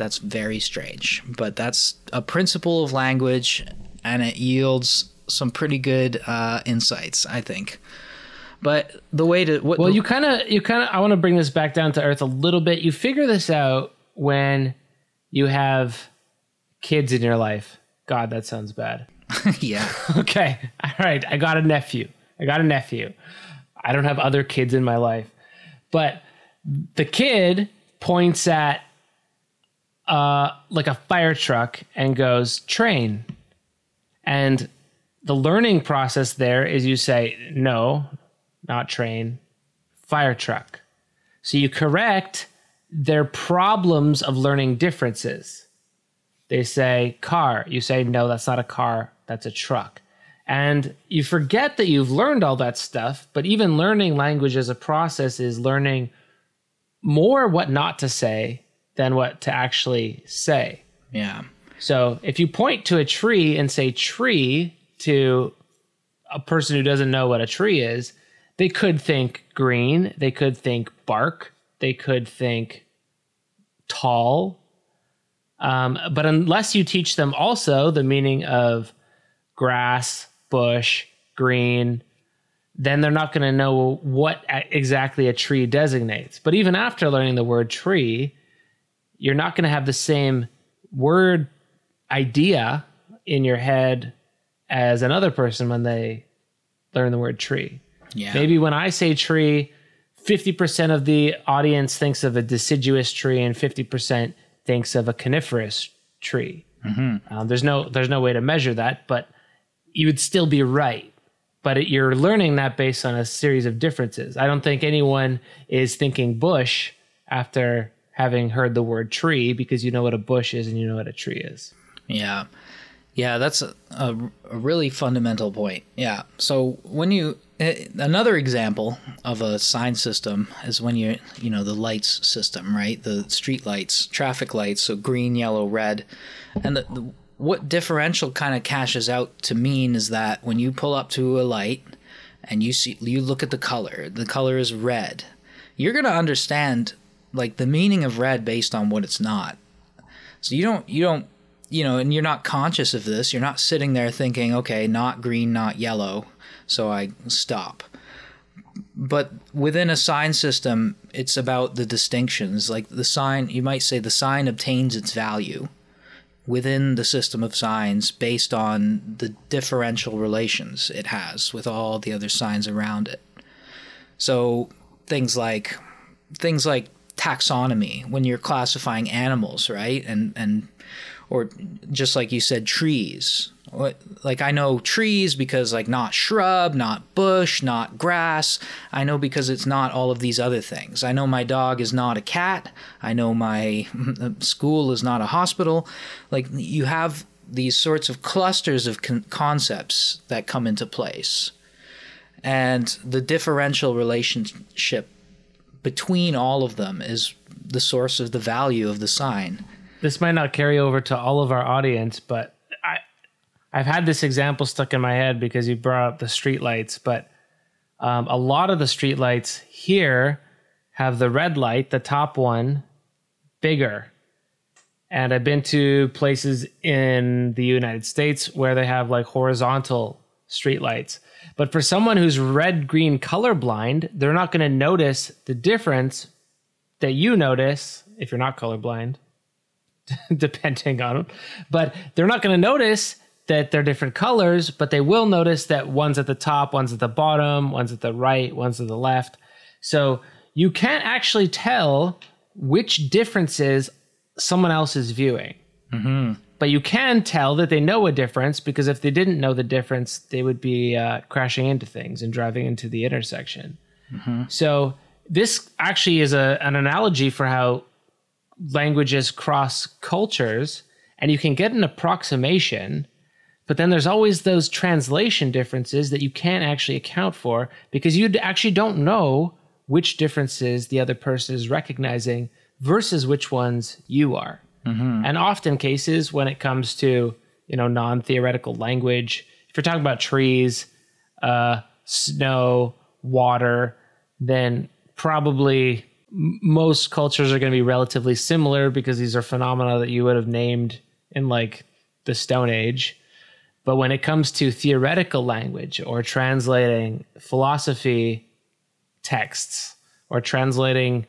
That's very strange, but that's a principle of language and it yields some pretty good uh, insights, I think. But the way to what, Well, you kind of, you kind of, I want to bring this back down to earth a little bit. You figure this out when you have kids in your life. God, that sounds bad. yeah, Okay. All right. I got a nephew. I got a nephew. I don't have other kids in my life. But the kid points at uh like a fire truck and goes, train. And the learning process there is you say, no, not train, fire truck. So you correct their problems of learning differences. They say car. You say, no, that's not a car, that's a truck. And you forget that you've learned all that stuff, but even learning language as a process is learning more what not to say than what to actually say. yeah, So if you point to a tree and say tree to a person who doesn't know what a tree is, they could think green, they could think bark, they could think tall. Um, but unless you teach them also the meaning of grass, bush, green, then they're not going to know what exactly a tree designates. But even after learning the word tree, you're not going to have the same word idea in your head as another person when they learn the word tree. yeah, Maybe when I say tree, 50% of the audience thinks of a deciduous tree and 50% thinks of a coniferous tree. Um, there's no there's no way to measure that, but you would still be right. But it, you're learning that based on a series of differences. I don't think anyone is thinking bush after having heard the word tree because you know what a bush is and you know what a tree is. Yeah. Yeah, that's a, a, a really fundamental point. Yeah. So when you eh, another example of a sign system is when you you know the lights system, right? The street lights, traffic lights, so green, yellow, red. And the, the, what differential kind of cashes out to mean is that when you pull up to a light and you see you look at the color, the color is red. You're going to understand like the meaning of red based on what it's not. So you don't you don't you know, and you're not conscious of this. You're not sitting there thinking, okay, not green, not yellow, so I stop. But within a sign system, it's about the distinctions. Like the sign, you might say the sign obtains its value within the system of signs based on the differential relations it has with all the other signs around it. So things like things like taxonomy when you're classifying animals, right? And and or just like you said trees. Like I know trees because like not shrub, not bush, not grass. I know because it's not all of these other things. I know my dog is not a cat. I know my school is not a hospital. Like you have these sorts of clusters of con- concepts that come into place. And the differential relationship between all of them is the source of the value of the sign. this might not carry over to all of our audience, but I I've had this example stuck in my head because you brought up the streetlights, but um, a lot of the streetlights here have the red light, the top one, bigger. And I've been to places in the United States where they have like horizontal streetlights. But for someone who's red green colorblind, they're not going to notice the difference that you notice if you're not colorblind depending on them. But they're not going to notice that they're different colors, but they will notice that one's at the top, one's at the bottom, one's at the right, one's at the left. So you can't actually tell which differences someone else is viewing. Mm-hmm. But you can tell that they know a difference because if they didn't know the difference, they would be uh, crashing into things and driving into the intersection. So this actually is a, an analogy for how languages cross cultures and you can get an approximation but then there's always those translation differences that you can't actually account for because you actually don't know which differences the other person is recognizing versus which ones you are and often cases when it comes to you know non-theoretical language if you're talking about trees uh, snow, water, then probably most cultures are going to be relatively similar because these are phenomena that you would have named in like the Stone Age. But when it comes to theoretical language or translating philosophy texts or translating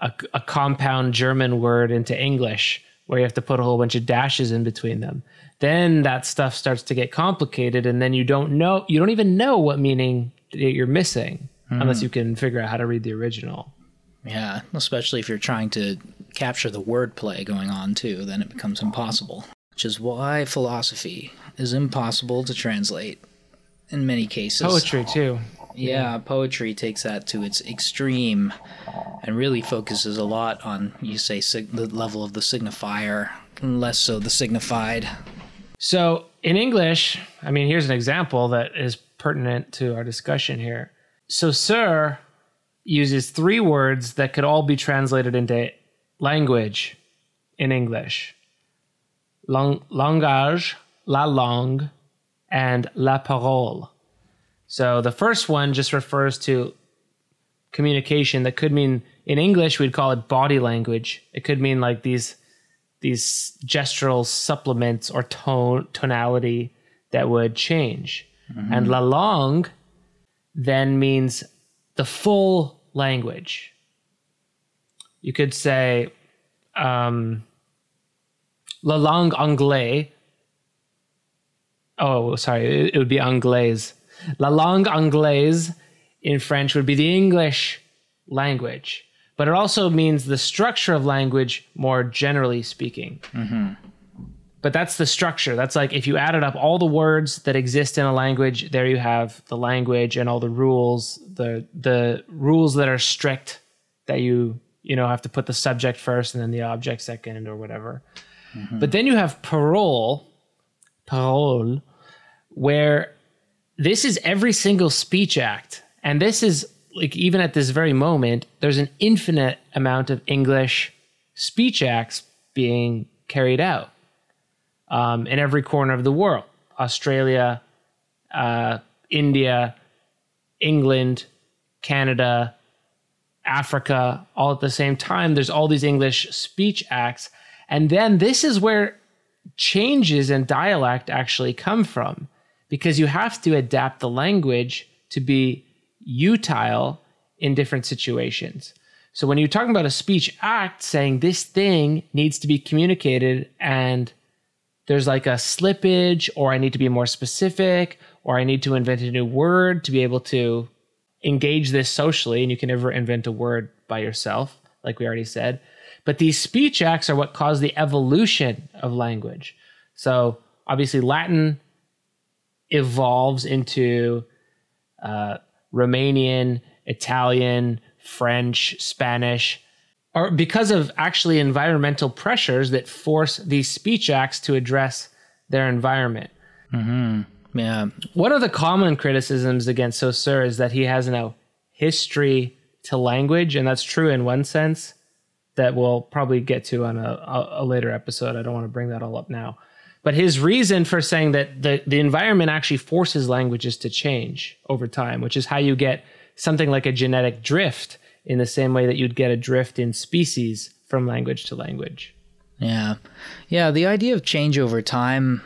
a, a compound German word into English where you have to put a whole bunch of dashes in between them, then that stuff starts to get complicated. And then you don't know, you don't even know what meaning you're missing hmm. unless you can figure out how to read the original. Yeah, especially if you're trying to capture the wordplay going on too, then it becomes impossible. Which is why philosophy is impossible to translate in many cases. Poetry, too. Yeah, poetry takes that to its extreme and really focuses a lot on, you say, sig- the level of the signifier, less so the signified. So in English, I mean, here's an example that is pertinent to our discussion here. Saussure uses three words that could all be translated into language in English Lang- langage, la langue, and la parole. So, the first one just refers to communication that could mean in English, we'd call it body language. It could mean like these these gestural supplements or tone tonality that would change. And la langue then means the full language. You could say um, la langue anglaise. Oh, sorry, it, it would be anglaise. La langue anglaise in French would be the English language, but it also means the structure of language more generally speaking. Mm-hmm. But that's the structure. That's like if you added up all the words that exist in a language, there you have the language and all the rules, the the rules that are strict that you you know have to put the subject first and then the object second or whatever. Mm-hmm. But then you have parole, parole, where this is every single speech act. And this is like even at this very moment, there's an infinite amount of English speech acts being carried out um, in every corner of the world Australia, uh, India, England, Canada, Africa, all at the same time. There's all these English speech acts. And then this is where changes in dialect actually come from because you have to adapt the language to be utile in different situations. So when you're talking about a speech act saying this thing needs to be communicated and there's like a slippage or I need to be more specific or I need to invent a new word to be able to engage this socially and you can never invent a word by yourself like we already said. But these speech acts are what cause the evolution of language. So obviously Latin evolves into uh, Romanian, Italian, French, Spanish, or because of actually environmental pressures that force these speech acts to address their environment. Mm-hmm. Yeah, One of the common criticisms against Saussure is that he has no history to language, and that's true in one sense that we'll probably get to on a, a, a later episode. I don't want to bring that all up now. But his reason for saying that the, the environment actually forces languages to change over time, which is how you get something like a genetic drift in the same way that you'd get a drift in species from language to language. yeah, yeah. The idea of change over time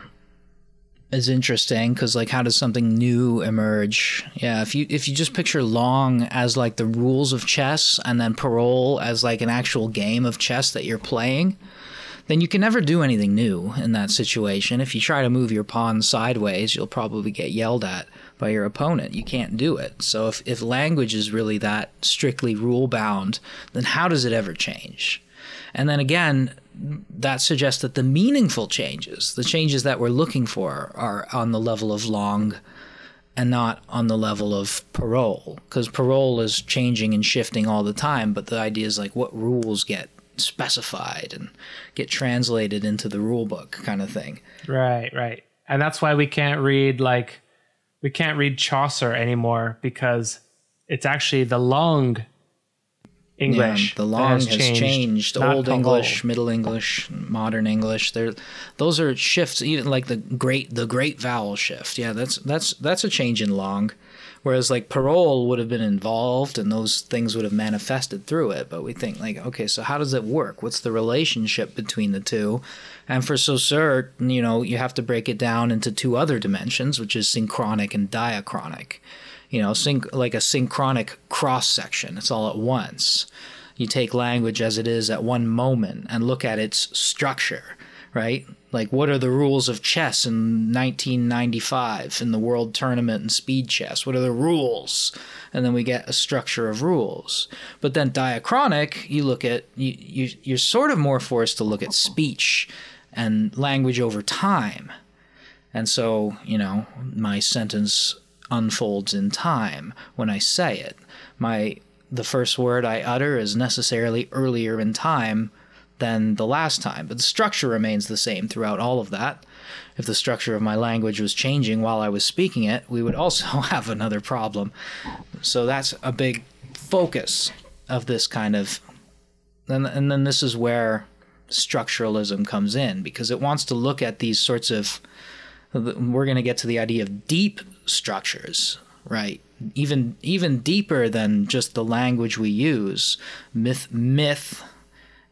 is interesting because, like, how does something new emerge? Yeah, if you if you just picture langue as like the rules of chess, and then parole as like an actual game of chess that you're playing, then you can never do anything new in that situation. If you try to move your pawn sideways, you'll probably get yelled at by your opponent. You can't do it. So if, if language is really that strictly rule bound, then how does it ever change? And then again, that suggests that the meaningful changes, the changes that we're looking for, are on the level of langue and not on the level of parole. Because parole is changing and shifting all the time, but the idea is like what rules get specified and get translated into the rule book kind of thing. Right, right. And that's why we can't read like we can't read Chaucer anymore because it's actually the langue English. Yeah, the langue has changed. not Old English. Middle English, Modern English. There, those are shifts. Even like the great, the great vowel shift. Yeah, that's that's that's a change in langue, Whereas like parole would have been involved and those things would have manifested through it. But we think like, okay, so how does it work? What's the relationship between the two? And for Saussure, you know, you have to break it down into two other dimensions, which is synchronic and diachronic. You know, synch- like a synchronic cross section. It's all at once. You take language as it is at one moment and look at its structure right? Like, what are the rules of chess in 1995 in the world tournament and speed chess? What are the rules? And then we get a structure of rules. But then diachronic, you look at, you, you, you're sort of more forced to look at speech and language over time. And so, you know, my sentence unfolds in time when I say it. My the first word I utter is necessarily earlier in time than the last time, but the structure remains the same throughout all of that. If the structure of my language was changing while I was speaking it, we would also have another problem. So that's a big focus of this kind of and, and then this is where structuralism comes in because it wants to look at these sorts of we're going to get to the idea of deep structures right even even deeper than just the language we use myth myth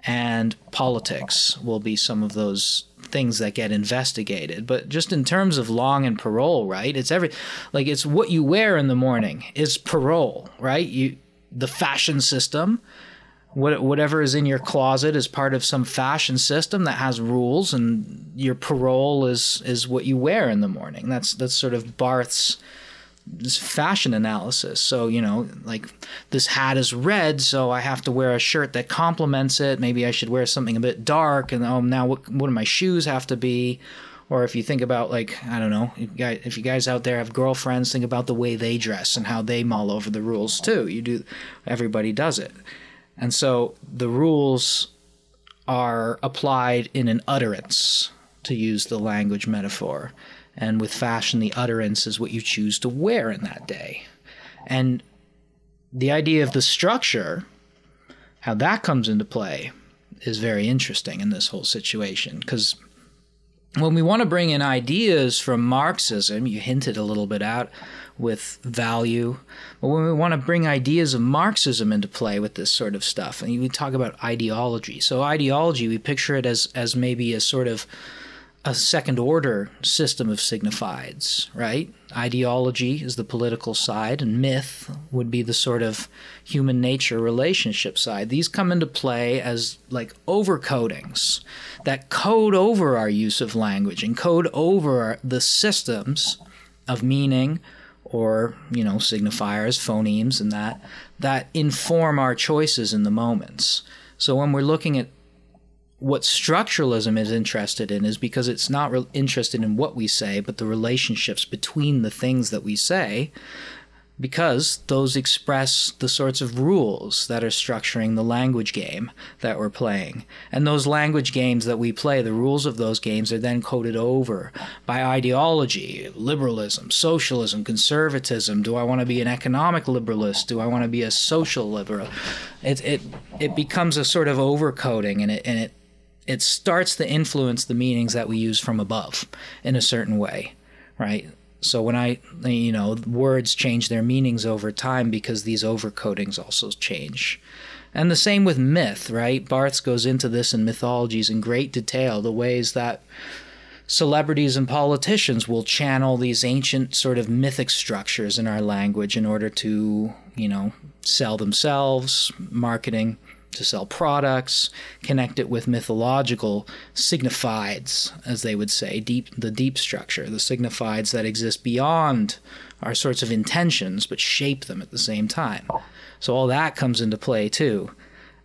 and politics will be some of those things that get investigated. But just in terms of langue and parole, right? It's every like it's what you wear in the morning is parole, right? You the fashion system, what, whatever is in your closet is part of some fashion system that has rules, and your parole is is what you wear in the morning. That's that's sort of Barthes's fashion analysis. So, you know, like this hat is red, so I have to wear a shirt that complements it. Maybe I should wear something a bit dark. And oh, now what, what do my shoes have to be? Or if you think about, like, I don't know, if you guys out there have girlfriends, think about the way they dress and how they mull over the rules too. You do, everybody does it. And so the rules are applied in an utterance, to use the language metaphor. And with fashion, the utterance is what you choose to wear in that day. And the idea of the structure, how that comes into play, is very interesting in this whole situation. Because when we want to bring in ideas from Marxism, you hinted a little bit out with value, but when we want to bring ideas of Marxism into play with this sort of stuff, and we talk about ideology. So ideology, we picture it as as maybe a sort of a second order system of signifieds, right? Ideology is the political side, and myth would be the sort of human nature relationship side. These come into play as like overcodings that code over our use of language and code over the systems of meaning or, you know, signifiers, phonemes, and that that inform our choices in the moments. So when we're looking at what structuralism is interested in is because it's not re- interested in what we say, but the relationships between the things that we say, because those express the sorts of rules that are structuring the language game that we're playing. And those language games that we play, the rules of those games are then coded over by ideology, liberalism, socialism, conservatism. Do I want to be an economic liberalist? Do I want to be a social liberal? It, it, it becomes a sort of overcoding and it, and it it starts to influence the meanings that we use from above in a certain way, right? So when I, you know, words change their meanings over time because these overcodings also change. And the same with myth, right? Barthes goes into this in mythologies in great detail, the ways that celebrities and politicians will channel these ancient sort of mythic structures in our language in order to, you know, sell themselves, marketing to sell products, connect it with mythological signifieds, as they would say, deep the deep structure, the signifieds that exist beyond our sorts of intentions but shape them at the same time. So all that comes into play too.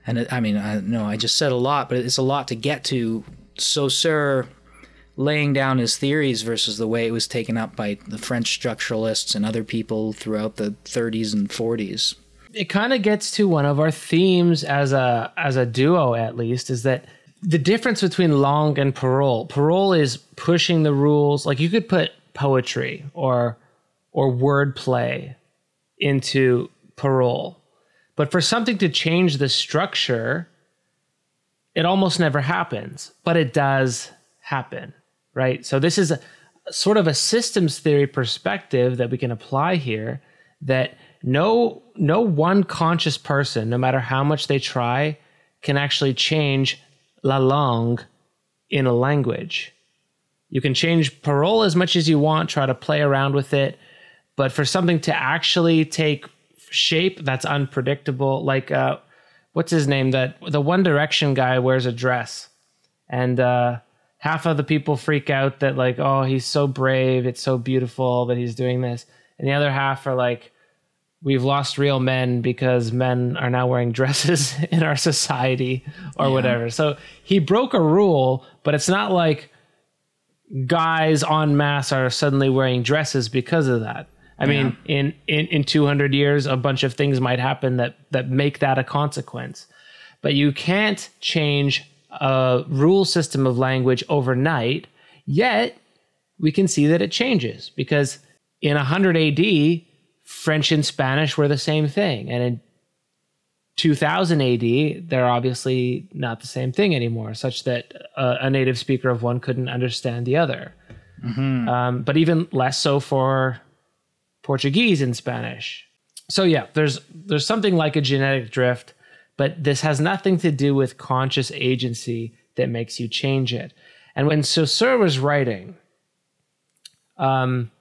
And it, I mean, I know I just said a lot, but it's a lot to get to. Saussure laying down his theories versus the way it was taken up by the French structuralists and other people throughout the 30s and 40s it kind of gets to one of our themes as a as a duo at least is that the difference between langue and parole parole is pushing the rules like you could put poetry or or wordplay into parole but for something to change the structure it almost never happens but it does happen right? So this is a, sort of a systems theory perspective that we can apply here that no no one conscious person, no matter how much they try, can actually change la langue in a language. You can change parole as much as you want, try to play around with it, but for something to actually take shape that's unpredictable, like uh, what's his name? That the One Direction guy wears a dress, and uh, half of the people freak out that like, oh, he's so brave, it's so beautiful that he's doing this, and the other half are like, we've lost real men because men are now wearing dresses in our society or yeah. whatever. So he broke a rule, but it's not like guys en masse are suddenly wearing dresses because of that. I yeah. mean, in, in, in 200 years, a bunch of things might happen that, that make that a consequence. But you can't change a rule system of language overnight, yet we can see that it changes because in 100 AD, French and Spanish were the same thing. And in 2000 AD, they're obviously not the same thing anymore, such that a, a native speaker of one couldn't understand the other. Mm-hmm. Um, but even less so for Portuguese and Spanish. So yeah, there's there's something like a genetic drift, but this has nothing to do with conscious agency that makes you change it. And when Saussure was writing, um,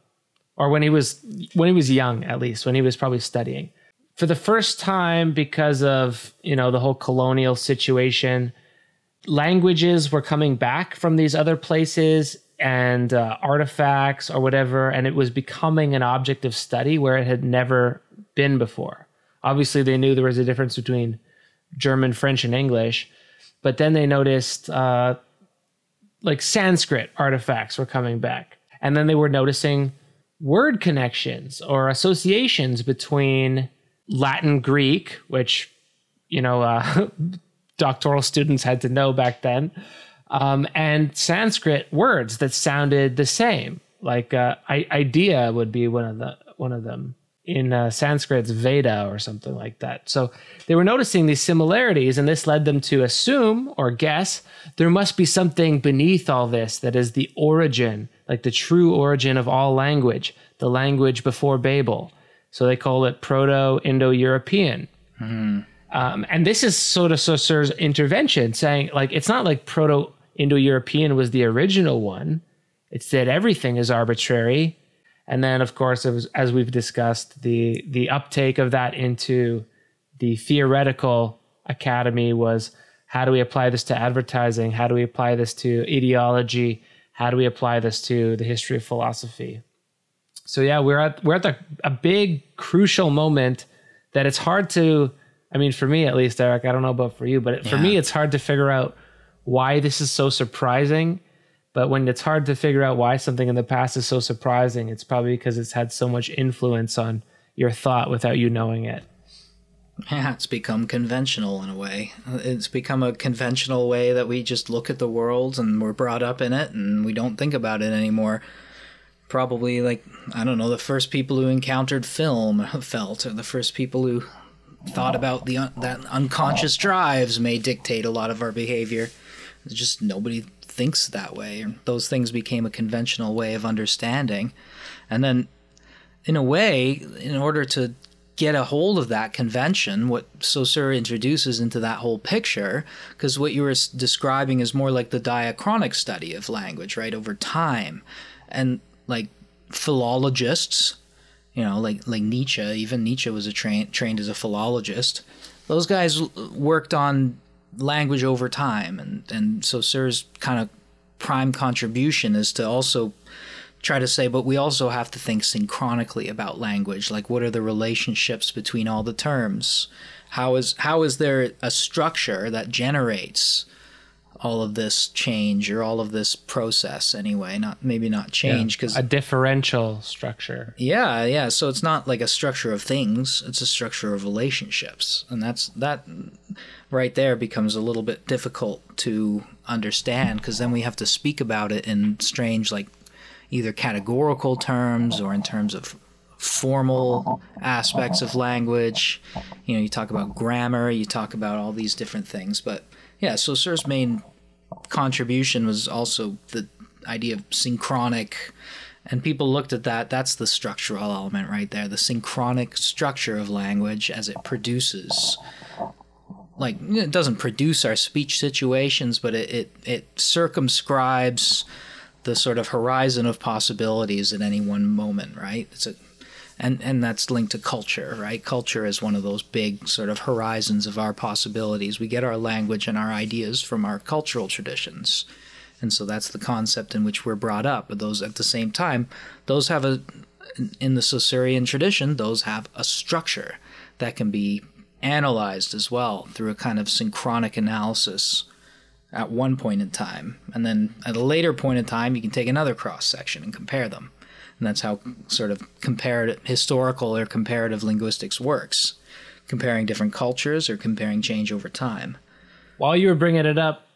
or when he was when he was young at least when he was probably studying. For the first time because of you know the whole colonial situation languages were coming back from these other places and uh, artifacts or whatever and it was becoming an object of study where it had never been before. Obviously they knew there was a difference between german french and english but then they noticed uh, like sanskrit artifacts were coming back. And then they were noticing word connections or associations between Latin Greek, which, you know, uh, doctoral students had to know back then, um, and Sanskrit words that sounded the same. Like uh, idea would be one of the one of them in uh, Sanskrit's Veda or something like that. So they were noticing these similarities, and this led them to assume or guess there must be something beneath all this that is the origin, like the true origin of all language, the language before Babel. So they call it Proto Indo European. Mm. Um, and this is sort of Saussure's intervention, saying, like, it's not like Proto Indo European was the original one, it's that everything is arbitrary and then, of course, was, as we've discussed, the the uptake of that into the theoretical academy was how do we apply this to advertising? How do we apply this to ideology? How do we apply this to the history of philosophy? So yeah, we're at we're at the, a big crucial moment that it's hard to. I mean, for me at least, Eric. I don't know about for you, but for me, it's hard to figure out why this is so surprising but when it's hard to figure out why something in the past is so surprising, it's probably because it's had so much influence on your thought without you knowing it. Yeah, it's become conventional in a way. It's become a conventional way that we just look at the world and we're brought up in it and we don't think about it anymore. Probably like, I don't know, the first people who encountered film felt, or the first people who thought about the un- that unconscious drives may dictate a lot of our behavior. It's just nobody thinks that way. Those things became a conventional way of understanding. And then, in a way, in order to get a hold of that convention, what Saussure introduces into that whole picture, because what you were describing is more like the diachronic study of language, right, over time. And like philologists, you know, like like Nietzsche, even Nietzsche was a train, trained as a philologist. Those guys worked on language over time. And, and Saussure's kind of prime contribution is to also try to say, but we also have to think synchronically about language. Like, what are the relationships between all the terms? How is how is there a structure that generates all of this change or all of this process anyway? Not maybe not change because yeah, a differential structure. Yeah yeah. So it's not like a structure of things it's a structure of relationships. And that's that right there becomes a little bit difficult to understand because then we have to speak about it in strange like either categorical terms or in terms of formal aspects of language you know you talk about grammar you talk about all these different things but yeah so Saussure's main contribution was also the idea of synchronic And people looked at that, that's the structural element right there, the synchronic structure of language as it produces. Like, it doesn't produce our speech situations, but it, it, it circumscribes the sort of horizon of possibilities at any one moment, right? It's a, and and that's linked to culture, right? Culture is one of those big sort of horizons of our possibilities. We get our language and our ideas from our cultural traditions. And so that's the concept in which we're brought up. But those at the same time, those have a in the Saussurean tradition, those have a structure that can be analyzed as well through a kind of synchronic analysis at one point in time. And then at a later point in time, you can take another cross section and compare them. And that's how sort of comparative, historical or comparative linguistics works, comparing different cultures or comparing change over time. While you were bringing it up,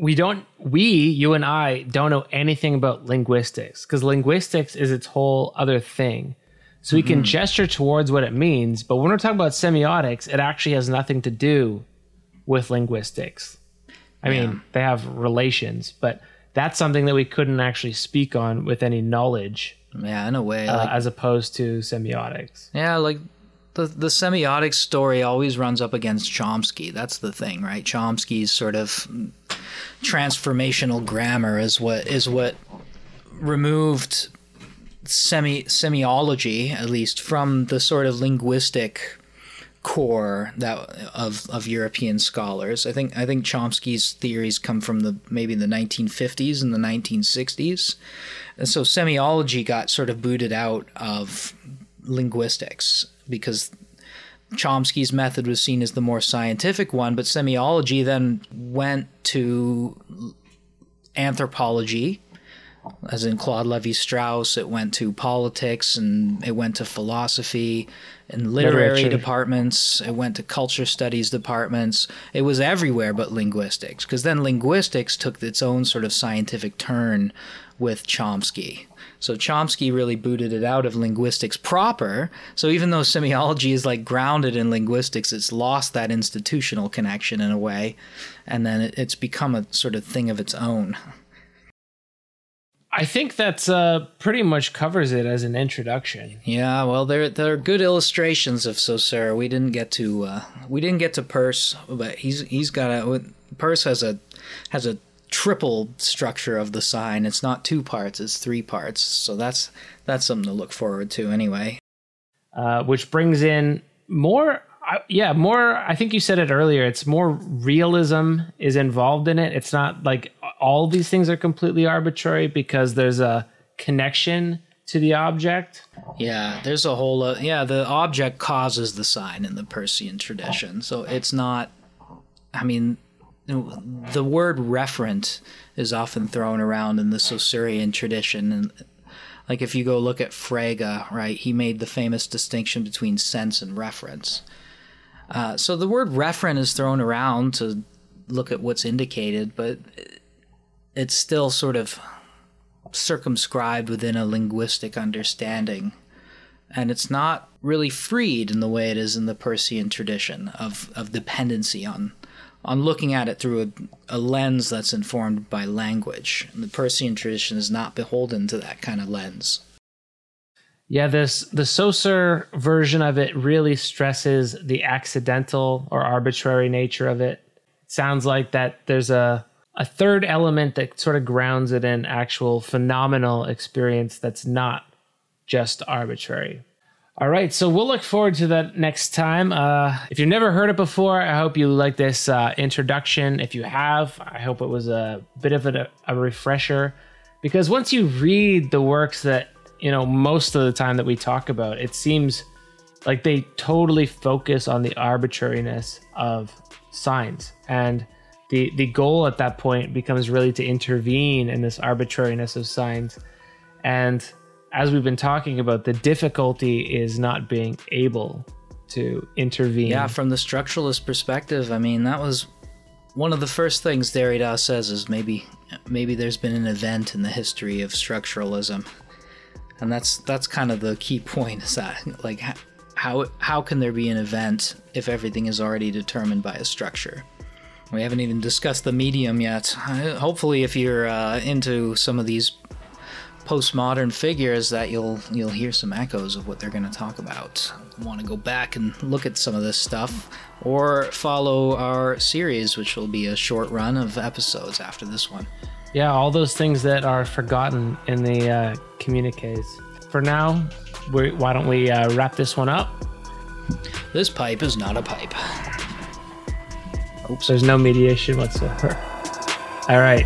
we don't, we, you and I, don't know anything about linguistics because linguistics is its whole other thing. So we can mm-hmm. gesture towards what it means, but when we're talking about semiotics, it actually has nothing to do with linguistics. I yeah. mean, they have relations, but that's something that we couldn't actually speak on with any knowledge. Yeah, in a way, uh, as opposed to semiotics. Yeah, like the the semiotics story always runs up against Chomsky. That's the thing, right? Chomsky's sort of transformational grammar is what is what removed semi semiology, at least, from the sort of linguistic core that of of European scholars. I think I think Chomsky's theories come from the maybe the 1950s and the 1960s, and so semiology got sort of booted out of linguistics because Chomsky's method was seen as the more scientific one, but semiology then went to anthropology as in Claude Levi Strauss, it went to politics and it went to philosophy and literary Literature. departments. It went to culture studies departments. It was everywhere but linguistics, because then linguistics took its own sort of scientific turn with Chomsky. So Chomsky really booted it out of linguistics proper. So even though semiology is like grounded in linguistics, it's lost that institutional connection in a way, and then it's become a sort of thing of its own. I think that's uh, pretty much covers it as an introduction. Yeah, well, there there are good illustrations of Saussure. We didn't get to uh, we didn't get to Peirce, but he's he's got a Peirce has a has a triple structure of the sign. It's not two parts; it's three parts. So that's that's something to look forward to, anyway. Uh, which brings in more yeah, more. I think you said it earlier. It's more realism is involved in it. It's not like all these things are completely arbitrary because there's a connection to the object. Yeah, there's a whole. Uh, yeah, the object causes the sign in the Peircean tradition, so it's not. I mean, the word referent is often thrown around in the Saussurean tradition, and like if you go look at Frege, right, he made the famous distinction between sense and reference. Uh, so the word referent is thrown around to look at what's indicated, but it's still sort of circumscribed within a linguistic understanding. And it's not really freed in the way it is in the Peircean tradition of, of dependency on on looking at it through a, a lens that's informed by language. And the Peircean tradition is not beholden to that kind of lens. Yeah, this the Saussure version of it really stresses the accidental or arbitrary nature of it. Sounds like that there's a a third element that sort of grounds it in actual phenomenal experience that's not just arbitrary. All right, so we'll look forward to that next time. Uh, if you've never heard it before, I hope you like this uh, introduction. If you have, I hope it was a bit of a, a refresher. Because once you read the works that you know, most of the time that we talk about, it seems like they totally focus on the arbitrariness of signs. And the, the goal at that point becomes really to intervene in this arbitrariness of signs. And as we've been talking about, the difficulty is not being able to intervene. Yeah, from the structuralist perspective, I mean, that was one of the first things Derrida says is maybe maybe there's been an event in the history of structuralism and that's that's kind of the key point is that like how how can there be an event if everything is already determined by a structure we haven't even discussed the medium yet hopefully if you're uh, into some of these postmodern figures that you'll you'll hear some echoes of what they're going to talk about. Want to go back and look at some of this stuff, or follow our series, which will be a short run of episodes after this one. Yeah, all those things that are forgotten in the uh, communiques. For now, we, why don't we uh, wrap this one up? This pipe is not a pipe. Oops. There's no mediation whatsoever. All right.